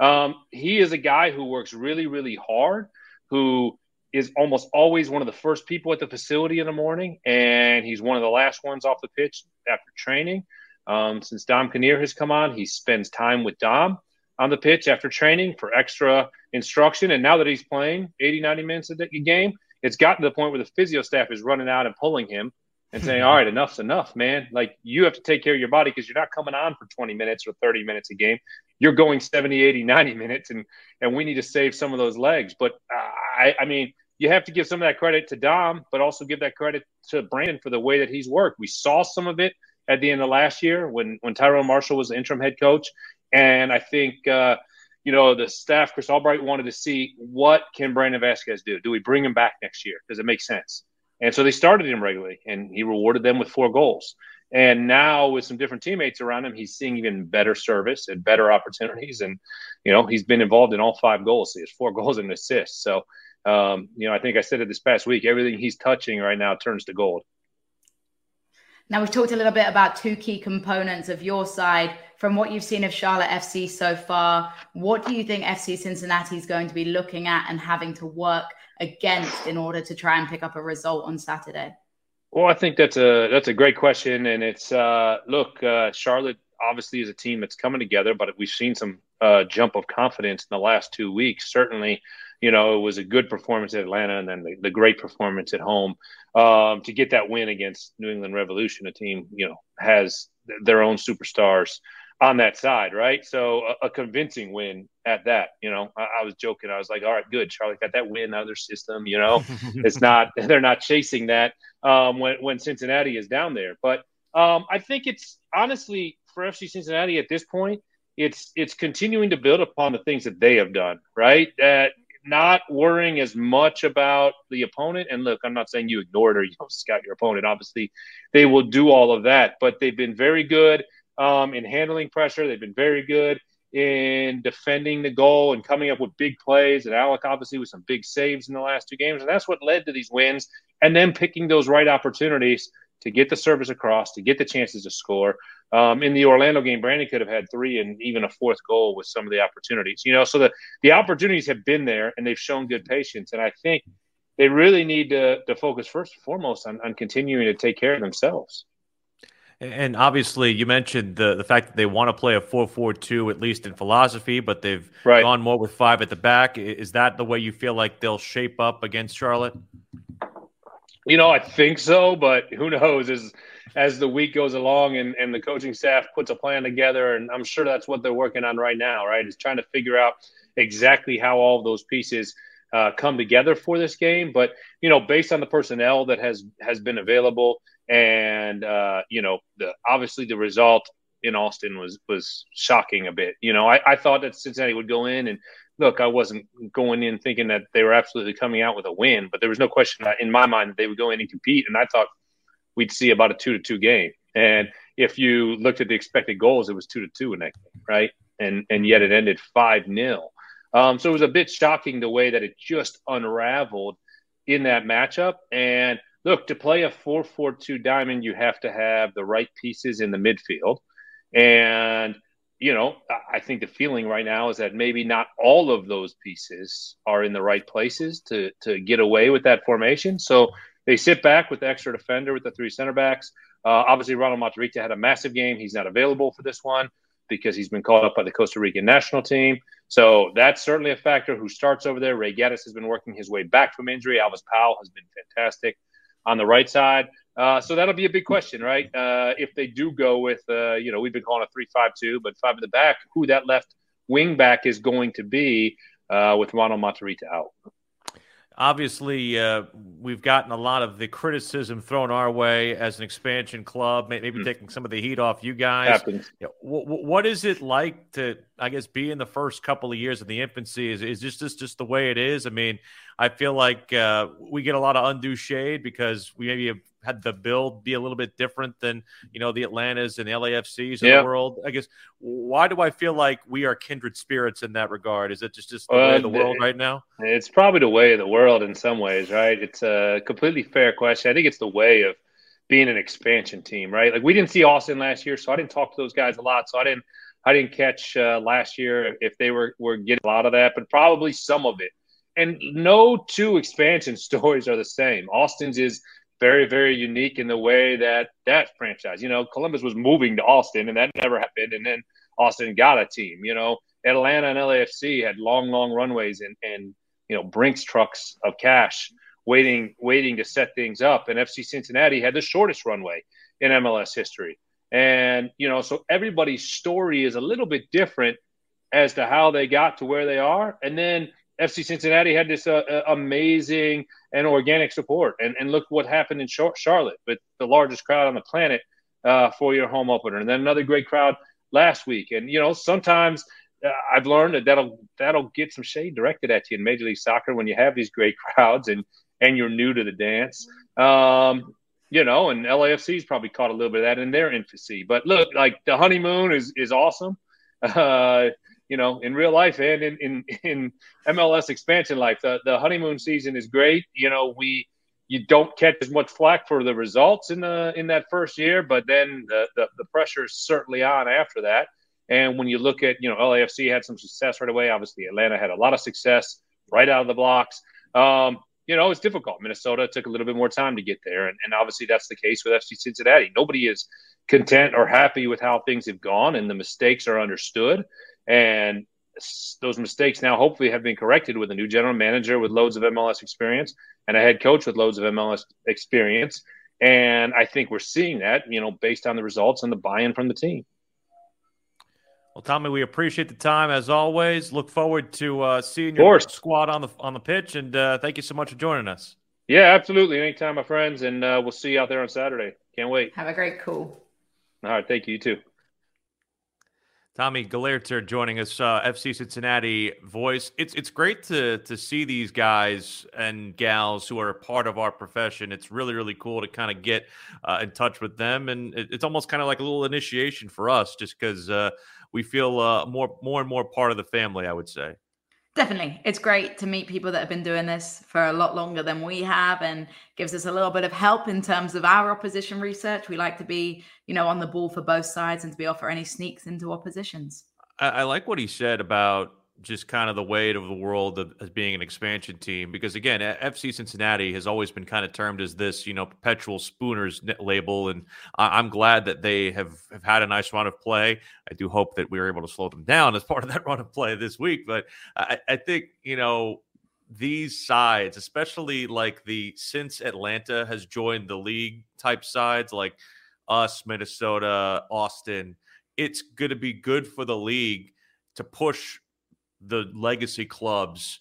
Um, he is a guy who works really, really hard, who is almost always one of the first people at the facility in the morning, and he's one of the last ones off the pitch after training. Um, since Dom Kinnear has come on, he spends time with Dom on the pitch after training for extra instruction. And now that he's playing 80, 90 minutes a game, it's gotten to the point where the physio staff is running out and pulling him and saying, [LAUGHS] all right, enough's enough, man. Like you have to take care of your body because you're not coming on for 20 minutes or 30 minutes a game. You're going 70, 80, 90 minutes, and and we need to save some of those legs. But uh, I, I mean, you have to give some of that credit to Dom, but also give that credit to Brandon for the way that he's worked. We saw some of it at the end of last year when when Tyrone Marshall was the interim head coach, and I think. Uh, you know, the staff, Chris Albright wanted to see what can Brandon Vazquez do? Do we bring him back next year? Does it make sense? And so they started him regularly, and he rewarded them with four goals. And now with some different teammates around him, he's seeing even better service and better opportunities. And you know, he's been involved in all five goals. He has four [LAUGHS] goals and assists. So um, you know, I think I said it this past week. Everything he's touching right now turns to gold. Now we've talked a little bit about two key components of your side. From what you've seen of Charlotte FC so far, what do you think FC Cincinnati is going to be looking at and having to work against in order to try and pick up a result on Saturday? Well, I think that's a that's a great question, and it's uh, look, uh, Charlotte obviously is a team that's coming together, but we've seen some uh, jump of confidence in the last two weeks. Certainly, you know, it was a good performance at Atlanta, and then the, the great performance at home um, to get that win against New England Revolution, a team you know has their own superstars on that side, right? So a, a convincing win at that. You know, I, I, was joking. I was like, all right, good. Charlotte got that win out of their system. You know, [LAUGHS] it's not [LAUGHS] they're not chasing that um, when when Cincinnati is down there. But um, I think it's honestly for FC Cincinnati at this point, it's it's continuing to build upon the things that they have done, right? That not worrying as much about the opponent. And look, I'm not saying you ignore it or you don't scout your opponent. Obviously, they will do all of that, but they've been very good um, in handling pressure. They've been very good in defending the goal and coming up with big plays. And Alec obviously with some big saves in the last two games. And that's what led to these wins. And then picking those right opportunities to get the service across, to get the chances to score. Um, in the Orlando game, Brandon could have had three and even a fourth goal with some of the opportunities. You know, so the, the opportunities have been there and they've shown good patience. And I think they really need to, to focus first and foremost on, on continuing to take care of themselves. And obviously, you mentioned the the fact that they want to play a 4-4-2 at least in philosophy, but they've right. gone more with five at the back. Is that the way you feel like they'll shape up against Charlotte? You know, I think so, but who knows? As as the week goes along and, and the coaching staff puts a plan together, and I'm sure that's what they're working on right now, right? Is trying to figure out exactly how all of those pieces uh, come together for this game. But you know, based on the personnel that has has been available, and uh, you know, the obviously the result in Austin was was shocking a bit. You know, I, I thought that Cincinnati would go in and look. I wasn't going in thinking that they were absolutely coming out with a win, but there was no question in my mind that they would go in and compete. And I thought we'd see about a two to two game. And if you looked at the expected goals, it was two to two in that game, right? And and yet it ended five 0 um, so it was a bit shocking the way that it just unraveled in that matchup. And look, to play a 4 4 2 diamond, you have to have the right pieces in the midfield. And, you know, I think the feeling right now is that maybe not all of those pieces are in the right places to, to get away with that formation. So they sit back with the extra defender with the three center backs. Uh, obviously, Ronald Matarrita had a massive game. He's not available for this one because he's been called up by the Costa Rican national team. So that's certainly a factor who starts over there. Ray Gaddis has been working his way back from injury. Alvas Powell has been fantastic on the right side. Uh, so that'll be a big question, right? Uh, if they do go with, uh, you know, we've been calling a three-five-two, but five in the back, who that left wing back is going to be uh, with Ronald Matarrita out. Obviously, uh, we've gotten a lot of the criticism thrown our way as an expansion club, maybe mm. taking some of the heat off you guys. You know, w- what is it like to, I guess, be in the first couple of years of the infancy? Is, is this just, just the way it is? I mean, I feel like uh, we get a lot of undue shade because we maybe have had the build be a little bit different than you know the Atlantas and the LAFCs of the world. I guess why do I feel like we are kindred spirits in that regard? Is it just just the uh, way of the world right now? It's probably the way of the world in some ways, right? It's a completely fair question. I think it's the way of being an expansion team, right? Like we didn't see Austin last year, so I didn't talk to those guys a lot. So I didn't I didn't catch uh, last year if they were were getting a lot of that, but probably some of it. And no two expansion [LAUGHS] stories are the same. Austin's is very, very unique in the way that that franchise, you know, Columbus was moving to Austin and that never happened. And then Austin got a team, you know, Atlanta and LAFC had long, long runways and, and, you know, Brinks trucks of cash waiting, waiting to set things up. And FC Cincinnati had the shortest runway in MLS history. And, you know, so everybody's story is a little bit different as to how they got to where they are. And then FC Cincinnati had this uh, uh, amazing and organic support. And, and look what happened in Charlotte with the largest crowd on the planet uh, for your home opener. And then another great crowd last week. And, you know, sometimes uh, I've learned that that'll, that'll get some shade directed at you in Major League Soccer when you have these great [LAUGHS] crowds and, and you're new to the dance. Um, you know, and LAFC's probably caught a little bit of that in their infancy. But look, like the honeymoon is, is awesome. [LAUGHS] Uh, you know, in real life and in, in, [LAUGHS] in MLS expansion life. The, the honeymoon season is great. You know, we you don't catch as much flack for the results in the in that first year, but then the, the, the pressure is certainly on after that. And when you look at, you know, LAFC had some success right away. Obviously, Atlanta had a lot of success right out of the blocks. Um, you know, it's difficult. Minnesota took a little bit more time to get there. And, and obviously, that's the case with FC Cincinnati. Nobody is content or happy with how things have gone, and the mistakes are understood. And those mistakes now hopefully have been corrected with a new general manager with loads of MLS experience and a head coach with loads of MLS experience. And I think we're seeing that, you know, based on the results and the buy-in from the team. Well, Tommy, we appreciate the time as always. Look forward to uh, seeing your squad on the on the pitch, and uh, thank you so much for joining us. Yeah, absolutely. Anytime, my friends, and uh, we'll see you out there on Saturday. Can't wait. Have a great cool. All right, thank you. You too. Tommy Gelehrter joining us, uh, FC Cincinnati voice. It's it's great to to see these guys and gals who are a part of our profession. It's really really cool to kind of get uh, in touch with them, and it, it's almost kind of like a little initiation for us, just because uh, we feel uh, more more and more part of the family. I would say. Definitely. It's great to meet people that have been doing this for a lot longer than we have and gives us a little bit of help in terms of our opposition research. We like to be, you know, on the ball for both sides and to be offer any sneaks into oppositions. I, I like what he said about just kind of the weight of the world of, as being an expansion team because again fc cincinnati has always been kind of termed as this you know perpetual spooners label and I, am glad that they have, have had a nice run of play. I do hope that we were able to slow them down as [LAUGHS] part of that run of play this week but i, I think you know these sides especially like the since atlanta has joined the league type sides like us minnesota austin it's going to be good for the league to push the legacy clubs,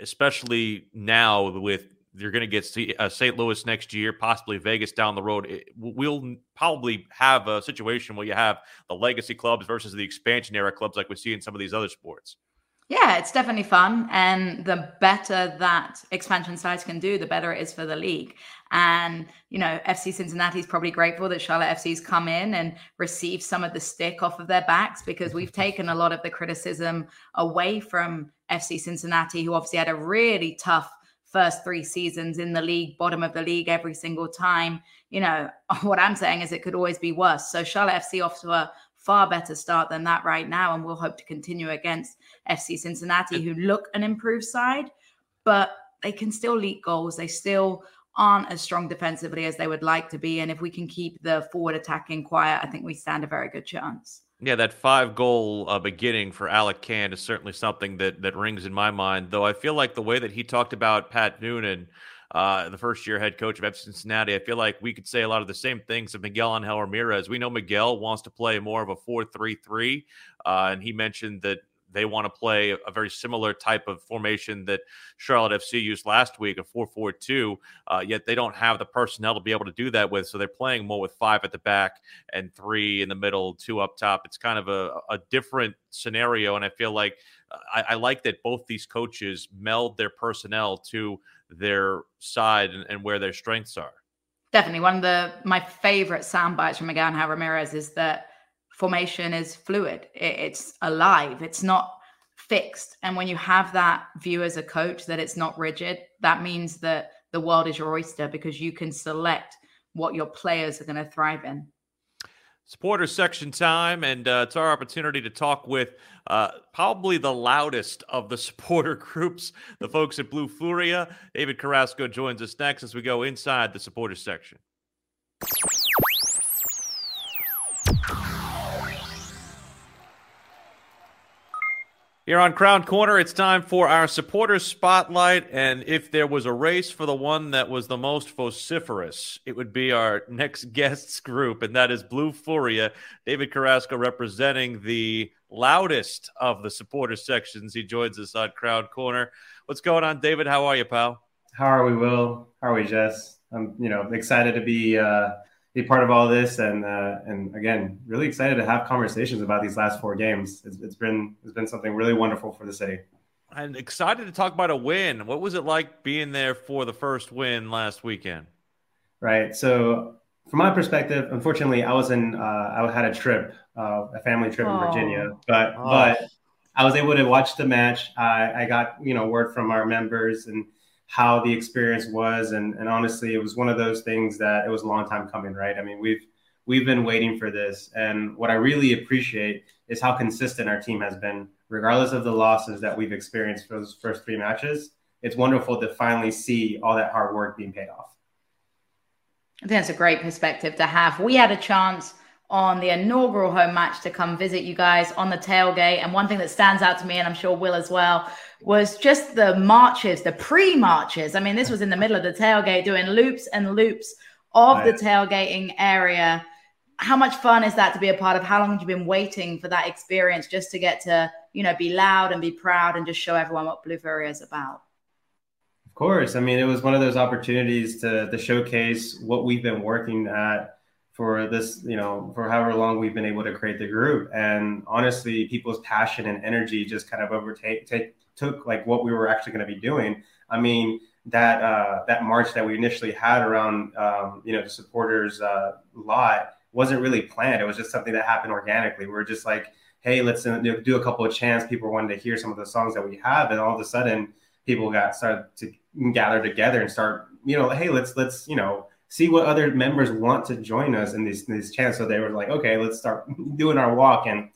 especially now with you're going to get St. Uh, Louis next year, possibly Vegas down the road. We'll probably have a situation where you have the legacy clubs versus the expansion era clubs, like we see in some of these other sports. Yeah, it's definitely fun. And the better that expansion sides can do, the better it is for the league. And, you know, FC Cincinnati is probably grateful that Charlotte FC's come in and received some of the stick off of their backs because we've taken a lot of the criticism away from FC Cincinnati, who obviously had a really tough first three seasons in the league, bottom of the league every single time. You know, [LAUGHS] what I'm saying is it could always be worse. So Charlotte FC off to a far better start than that right now. And we'll hope to continue against FC Cincinnati, who look an improved side, but they can still leak goals. They still aren't as strong defensively as they would like to be. And if we can keep the forward attacking quiet, I think we stand a very good chance. Yeah, that five goal uh, beginning for Alec Kann is certainly something that that rings in my mind. Though I feel like the way that he talked about Pat Noonan, uh, the first year head coach of FC Cincinnati, I feel like we could say a lot of the same things of Miguel Angel Ramirez. We know Miguel wants to play more of a 4 3 3. Uh, and he mentioned that they want to play a very similar type of formation that Charlotte FC used last week, a 4 4 2, uh, yet they don't have the personnel to be able to do that with. So they're playing more with five at the back and three in the middle, two up top. It's kind of a, a different scenario. And I feel like uh, I, I, like that both these coaches meld their personnel to their side and, and where their strengths are. Definitely. One of the my favorite sound bites from Miguel Ramirez is that formation is fluid it's alive it's not fixed and when you have that view as a coach that it's not rigid that means that the world is your oyster because you can select what your players are going to thrive in supporters section time and uh, it's our opportunity to talk with uh, probably the loudest of the [LAUGHS] supporter groups the folks at blue furia. David carrasco joins us next as we go inside the supporter section Here on Crown Corner, it's time for our supporters spotlight. And if there was a race for the one that was the most vociferous, it would be our next [LAUGHS] guests group, and that is Blue Furia. David Carrasco representing the loudest of the supporters sections. He joins us on Crown Corner. What's going on, David? How are you, pal? How are we, Will? How are we, Jess? I'm, you know, excited to be uh, be part of all this, and uh, and again, really excited to have conversations about these last four games. It's, it's been it's been something really wonderful for the city. I'm excited to talk about a win. What was it like being there for the first win last weekend? Right. So, from my perspective, unfortunately, I was in. Uh, I had a trip, uh, a family trip in Virginia, but oh. but I was able to watch the match. I, I got you know word from our members and how the experience was. And, and honestly, it was one of those things that it was a long time coming, right? I mean, we've we've been waiting for this. And what I really appreciate is how consistent our team has been, regardless of the losses that we've experienced for those first three matches. It's wonderful to finally see all that hard work being paid off. I think that's a great perspective to have. We had a chance on the inaugural home match to come visit you guys on the tailgate. And one thing that stands out to me, and I'm sure Will as well, was just the marches, the pre marches. I mean, this was in the middle of the tailgate doing loops and loops of right. the tailgating area. how much fun is that to be a part of? How long have you been waiting for that experience just to get to, you know, be loud and be proud and just show everyone what Blue Furia is about? Of course. I mean, it was one of those opportunities to, to showcase what we've been working at for this, you know, for however long we've been able to create the group. And honestly, people's passion and energy just kind of overtake take, took like what we were actually going to be doing. I mean, that uh, that march that we initially had around um, you know the supporters uh, lot wasn't really planned. It was just something that happened organically. We are just like, hey, let's uh, do a couple of chants. People wanted to hear some of the songs that we have, and all of a sudden, people got started to gather together and start, you know, hey, let's let's you know see what other members want to join us in these these chants. So they were like, okay, let's start [LAUGHS] doing our walk and.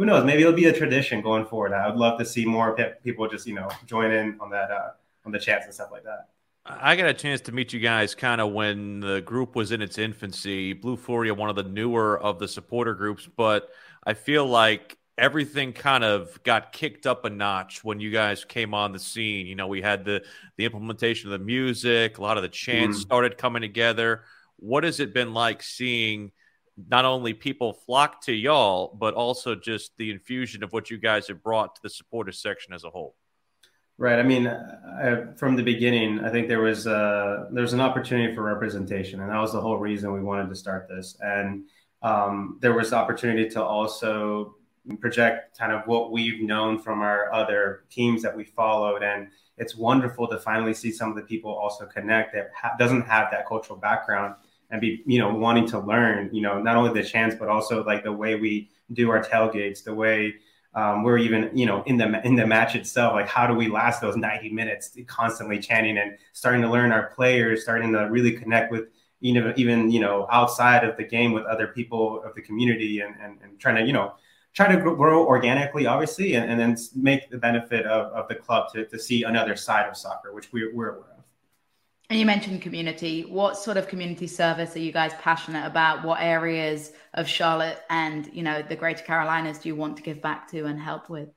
Who knows? Maybe it'll be a tradition going forward. I would love to see more people just, you know, join in on that uh, on the chats and stuff like that. I got a chance to meet you guys kind of when the group was in its infancy. Blue Furia, one of the newer of the supporter groups, but I feel like everything kind of got kicked up a notch when you guys came on the scene. You know, we had the the implementation of the music, a lot of the chants mm. started coming together. What has it been like seeing not only people flock to y'all, but also just the infusion of what you guys have brought to the supporter section as a whole? Right. I mean, I, from the beginning, I think there was a, there was an opportunity for representation, and that was the whole reason we wanted to start this. And um, there was opportunity to also project kind of what we've known from our other teams that we followed, and it's wonderful to finally see some of the people also connect that ha- doesn't have that cultural background and be you know wanting to learn you know not only the chants but also like the way we do our tailgates, the way um, we're even you know in the in the match itself like how do we last those 90 minutes constantly chanting and starting to learn our players starting to really connect with you know even you know outside of the game with other people of the community and and, and trying to you know try to grow organically obviously and, and then make the benefit of, of the club to, to see another side of soccer which we, we're aware and you mentioned community. What sort of community service are you guys passionate about? What areas of Charlotte and you know the Greater Carolinas do you want to give back to and help with?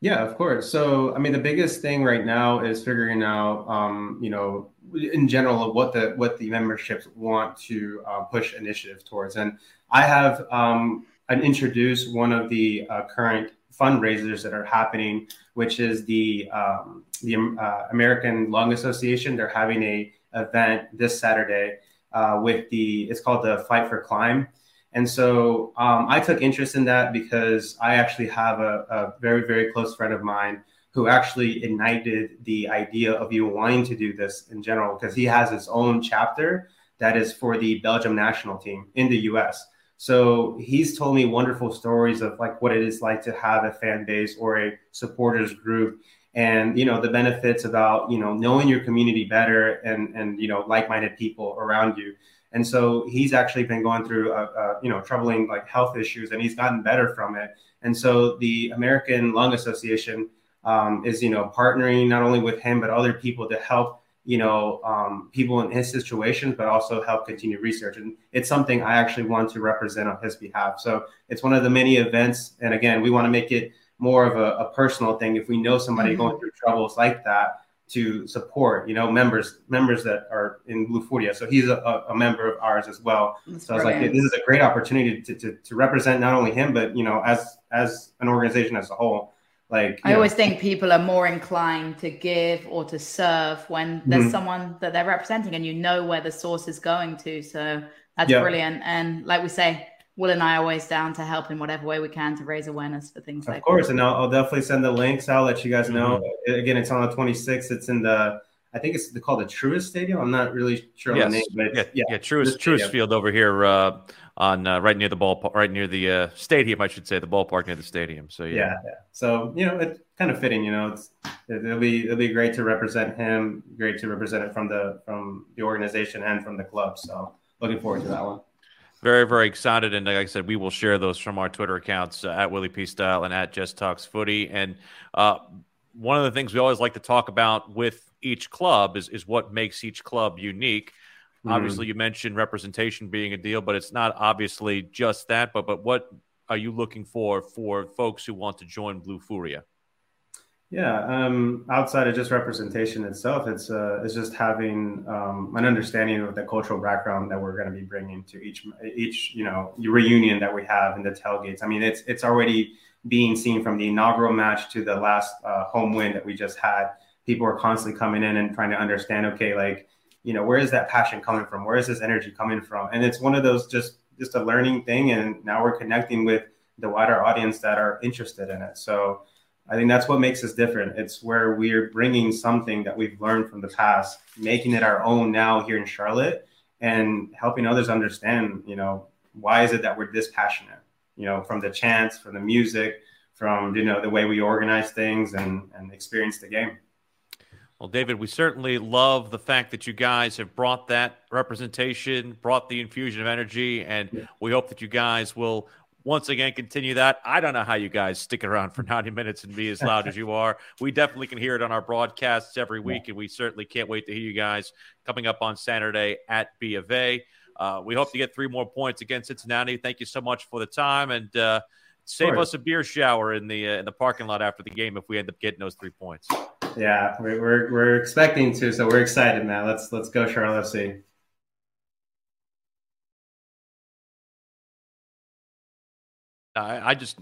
Yeah, of course. So, I mean, the biggest thing right now is figuring out, um, you know, in general, what the what the memberships want to uh, push initiative towards. And I have um, introduced one of the uh, current fundraisers that are happening, which is the um, the uh, American Lung Association. They're having a event this Saturday uh, with the it's called the Fight for Climb. And so um, I took interest in that because I actually have a, a, very, very close friend of mine who actually ignited the idea of you wanting to do this in general because he has his own chapter that is for the Belgium national team in the US. So he's told me wonderful stories of like what it is like to have a fan base or a supporters group and you know the benefits about you know knowing your community better and and you know like-minded people around you. And so he's actually been going through a, a, you know troubling like health issues and he's gotten better from it. And so the american lung association um, is you know partnering not only with him but other people to help you know um, people in his situation but also help continue research. And it's something i actually want to represent on his behalf. So it's one of the many events. And again we want to make it more of a, a personal thing. If we know somebody mm-hmm. going through troubles like that to support you know members members that are in blue furia so he's a, a member of ours as well. That's so i was like this is a great opportunity to, to, to represent not only him but you know as as an organization as a whole like I know. always think people are more inclined to give or to serve when there's mm-hmm. someone that they're representing and you know where the source is going to. So that's yeah. brilliant. And like we say, Will and I are always down to help in whatever way we can to raise awareness for things of like Of course. That. And I'll, I'll, definitely send the links. I'll let you guys know. Mm-hmm. Again, it's on the 26th. It's in the I think it's called the Truist Stadium. I'm not really sure yes. on the name, but yeah, yeah, yeah Truist Truist Field over here uh, on uh, right near the ball, right near the uh, stadium, I should say, the ballpark near the stadium. So yeah. yeah, yeah. So you know, it's kind of fitting. You know, it's it'll be it'll be great to represent him. Great to represent it from the from the organization and from the club. So looking forward to that one. Very, very excited. And like I said, we will share those from our Twitter accounts uh, at Willie P Style and at Just Talks Footy. And uh, one of the things we always like to talk about with each club is, is what makes each club unique. Mm-hmm. Obviously, you mentioned representation being a deal, but it's not obviously just that. But but what are you looking for for folks who want to join Blue Furia? Yeah, um, outside of just representation itself, it's uh, it's just having um, an understanding of the cultural background that we're going to be bringing to each each you know reunion that we have in the tailgates. I mean, it's it's already being seen from the inaugural match to the last uh, home win that we just had. People are constantly coming in and trying to understand. Okay, like you know, where is that passion coming from? Where is this energy coming from? And it's one of those just just a learning thing, and now we're connecting with the wider audience that are interested in it. So I think that's what makes us different. It's where we're bringing something that we've learned from the past, making it our own now here in Charlotte, and helping others understand, you know, why is it that we're this passionate? You know, from the chants, from the music, from you know the way we organize things and and experience the game. Well, David, we certainly love the fact that you guys have brought that representation, brought the infusion of energy, and we hope that you guys will once again continue that. I don't know how you guys stick around for [LAUGHS] 90 minutes and be as loud as you are. We definitely can hear it on our broadcasts every week, and we certainly can't wait to hear you guys coming up on Saturday at B of A. Uh, we hope to get three more points against Cincinnati. Thank you so much for the time, and uh, save us a beer shower in the uh, in the parking lot after the game if we end up getting those three points. Yeah, we're, we're, we're expecting to, so we're excited, man. Let's let's go, Charlotte FC. I, I just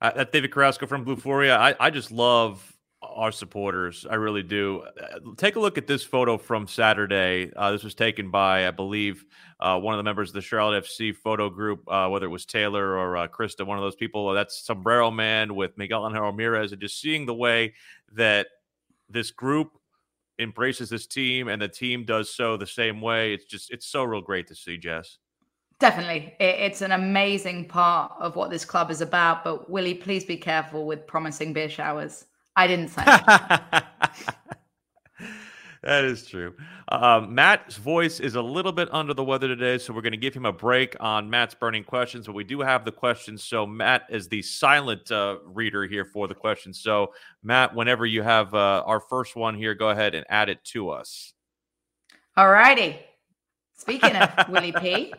uh, David Carrasco from Blue Furia. I, I just love our supporters. I really do. Uh, take a look at this photo from Saturday. Uh, this was taken by, I believe, uh, one of the members of the Charlotte FC photo group, uh, whether it was Taylor or uh, Krista, one of those people. That's Sombrero Man with Miguel Angel Ramirez, and just seeing the way that this group embraces this team and the team does so the same way. It's just, it's so real great to see, Jess. Definitely. It's an amazing part of what this club is about. But Willie, please be careful with promising beer showers. I didn't say [LAUGHS] that. that is true. Um, Matt's voice is a little bit under the weather today, so we're going to give him a break on Matt's burning questions. But we do have the questions. So Matt is the silent uh, reader here for the questions. So Matt, whenever you have uh, our first one here, go ahead and add it to us. All righty. Speaking of [LAUGHS] Willie P.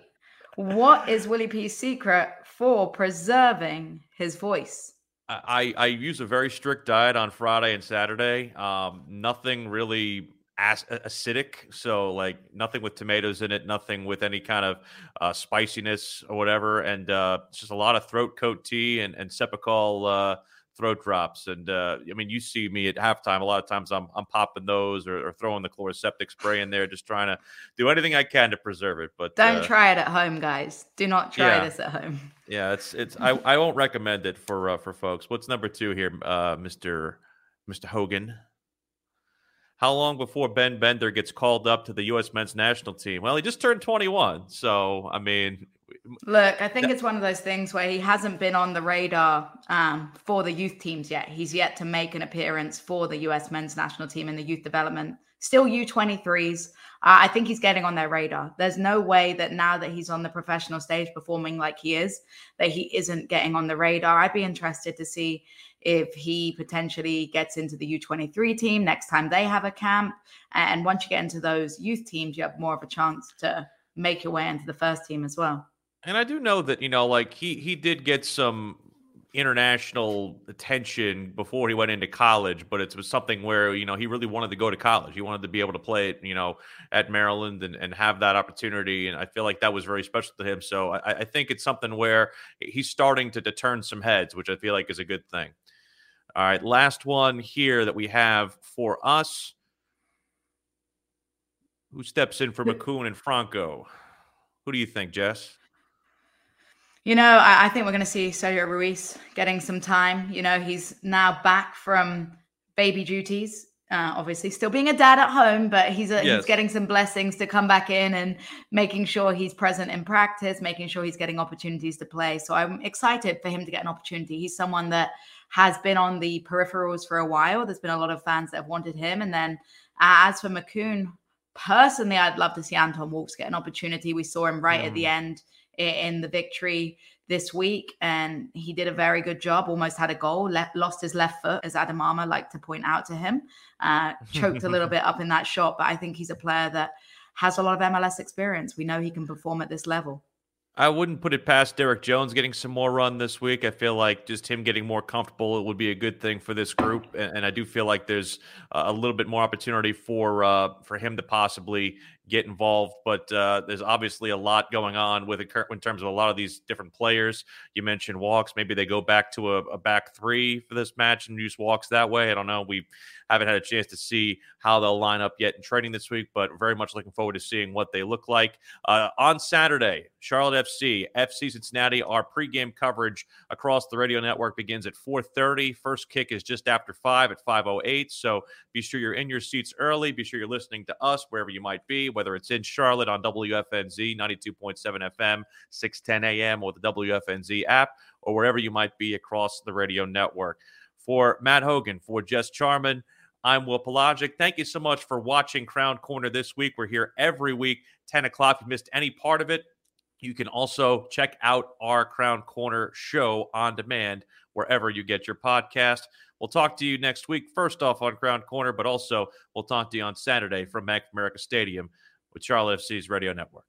What is Willie P's secret for preserving his voice? I, I use a very strict diet on Friday and Saturday. Um, nothing really acidic, so like nothing with tomatoes in it, nothing with any kind of uh, spiciness or whatever, and uh, just a lot of throat coat tea and and Cepacol uh, throat drops. And uh, I mean, you see me at halftime. A lot of times I'm, I'm popping those or, or, throwing the Chloraseptic spray in there, just trying to do anything I can to preserve it. But don't uh, try it at home, guys. Do not try yeah, this at home. Yeah, it's it's I, [LAUGHS] I won't recommend it for uh, for folks. What's number two here, uh, Mister Mister Hogan? How long before Ben Bender gets called up to the U.S. men's national team? Well, he just turned 21, so I mean, Look, I think it's one of those things where he hasn't been on the radar um, for the youth teams yet. He's yet to make an appearance for the US men's national team in the youth development. Still U23s. Uh, I think he's getting on their radar. There's no way that now that he's on the professional stage performing like he is, that he isn't getting on the radar. I'd be interested to see if he potentially gets into the U23 team next time they have a camp. And once you get into those youth teams, you have more of a chance to make your way into the first team as well. And I do know that you know, like he he did get some international attention before he went into college, but it was something where you know he really wanted to go to college. He wanted to be able to play it, you know, at Maryland and, and have that opportunity. And I feel like that was very special to him. So I, I think it's something where he's starting to, to turn some heads, which I feel like is a good thing. All right, last one here that we have for us. Who steps in for Makoun and Franco? Who do you think, Jess? You know, I, I think we're going to see Sergio Ruiz getting some time. You know, he's now back from baby duties. Uh, obviously, still being a dad at home, but he's a, yes. he's getting some blessings to come back in and making sure he's present in practice, making sure he's getting opportunities to play. So I'm excited for him to get an opportunity. He's someone that has been on the peripherals for a while. There's been a lot of fans that have wanted him. And then uh, as for Makoun, personally, I'd love to see Anton Walkes get an opportunity. We saw him right mm. at the mm. end in the victory this week, and he did a very good job. Almost had a goal, left, lost his left foot, as Adam Armour liked to point out to him. Uh, choked a little [LAUGHS] bit up in that shot, but I think he's a player that has a lot of MLS experience. We know he can perform at this level. I wouldn't put it past Derek Jones getting some more run this week. I feel like just him getting more comfortable it would be a good thing for this group, and, and I do feel like there's a little bit more opportunity for uh, for him to possibly get involved. But uh, there's obviously a lot going on with it in terms of a lot of these different players. You mentioned Walkes. Maybe they go back to a, a, back three for this match and use Walkes that way. I don't know. We haven't had a chance to see how they'll line up yet in training this week, but very much looking forward to seeing what they look like. Uh, on Saturday, Charlotte FC, FC Cincinnati, our pregame coverage across the radio network begins at 4.30. First kick is just after 5 at 5.08. So be sure you're in your seats early. Be sure you're listening to us wherever you might be whether it's in Charlotte on WFNZ 92.7 FM, 610 AM, or the WFNZ app, or wherever you might be across the radio network. For Matt Hogan, for Jess Charman, I'm Will Palaszczuk. Thank you so much for watching Crown Corner this week. We're here every week, 10 o'clock. If you missed any part of it, you can also check out our Crown Corner show on demand wherever you get your podcast. We'll talk to you next week, first off on Crown Corner, but also we'll talk to you on Saturday from of America Stadium with Charlotte FC's Radio Network.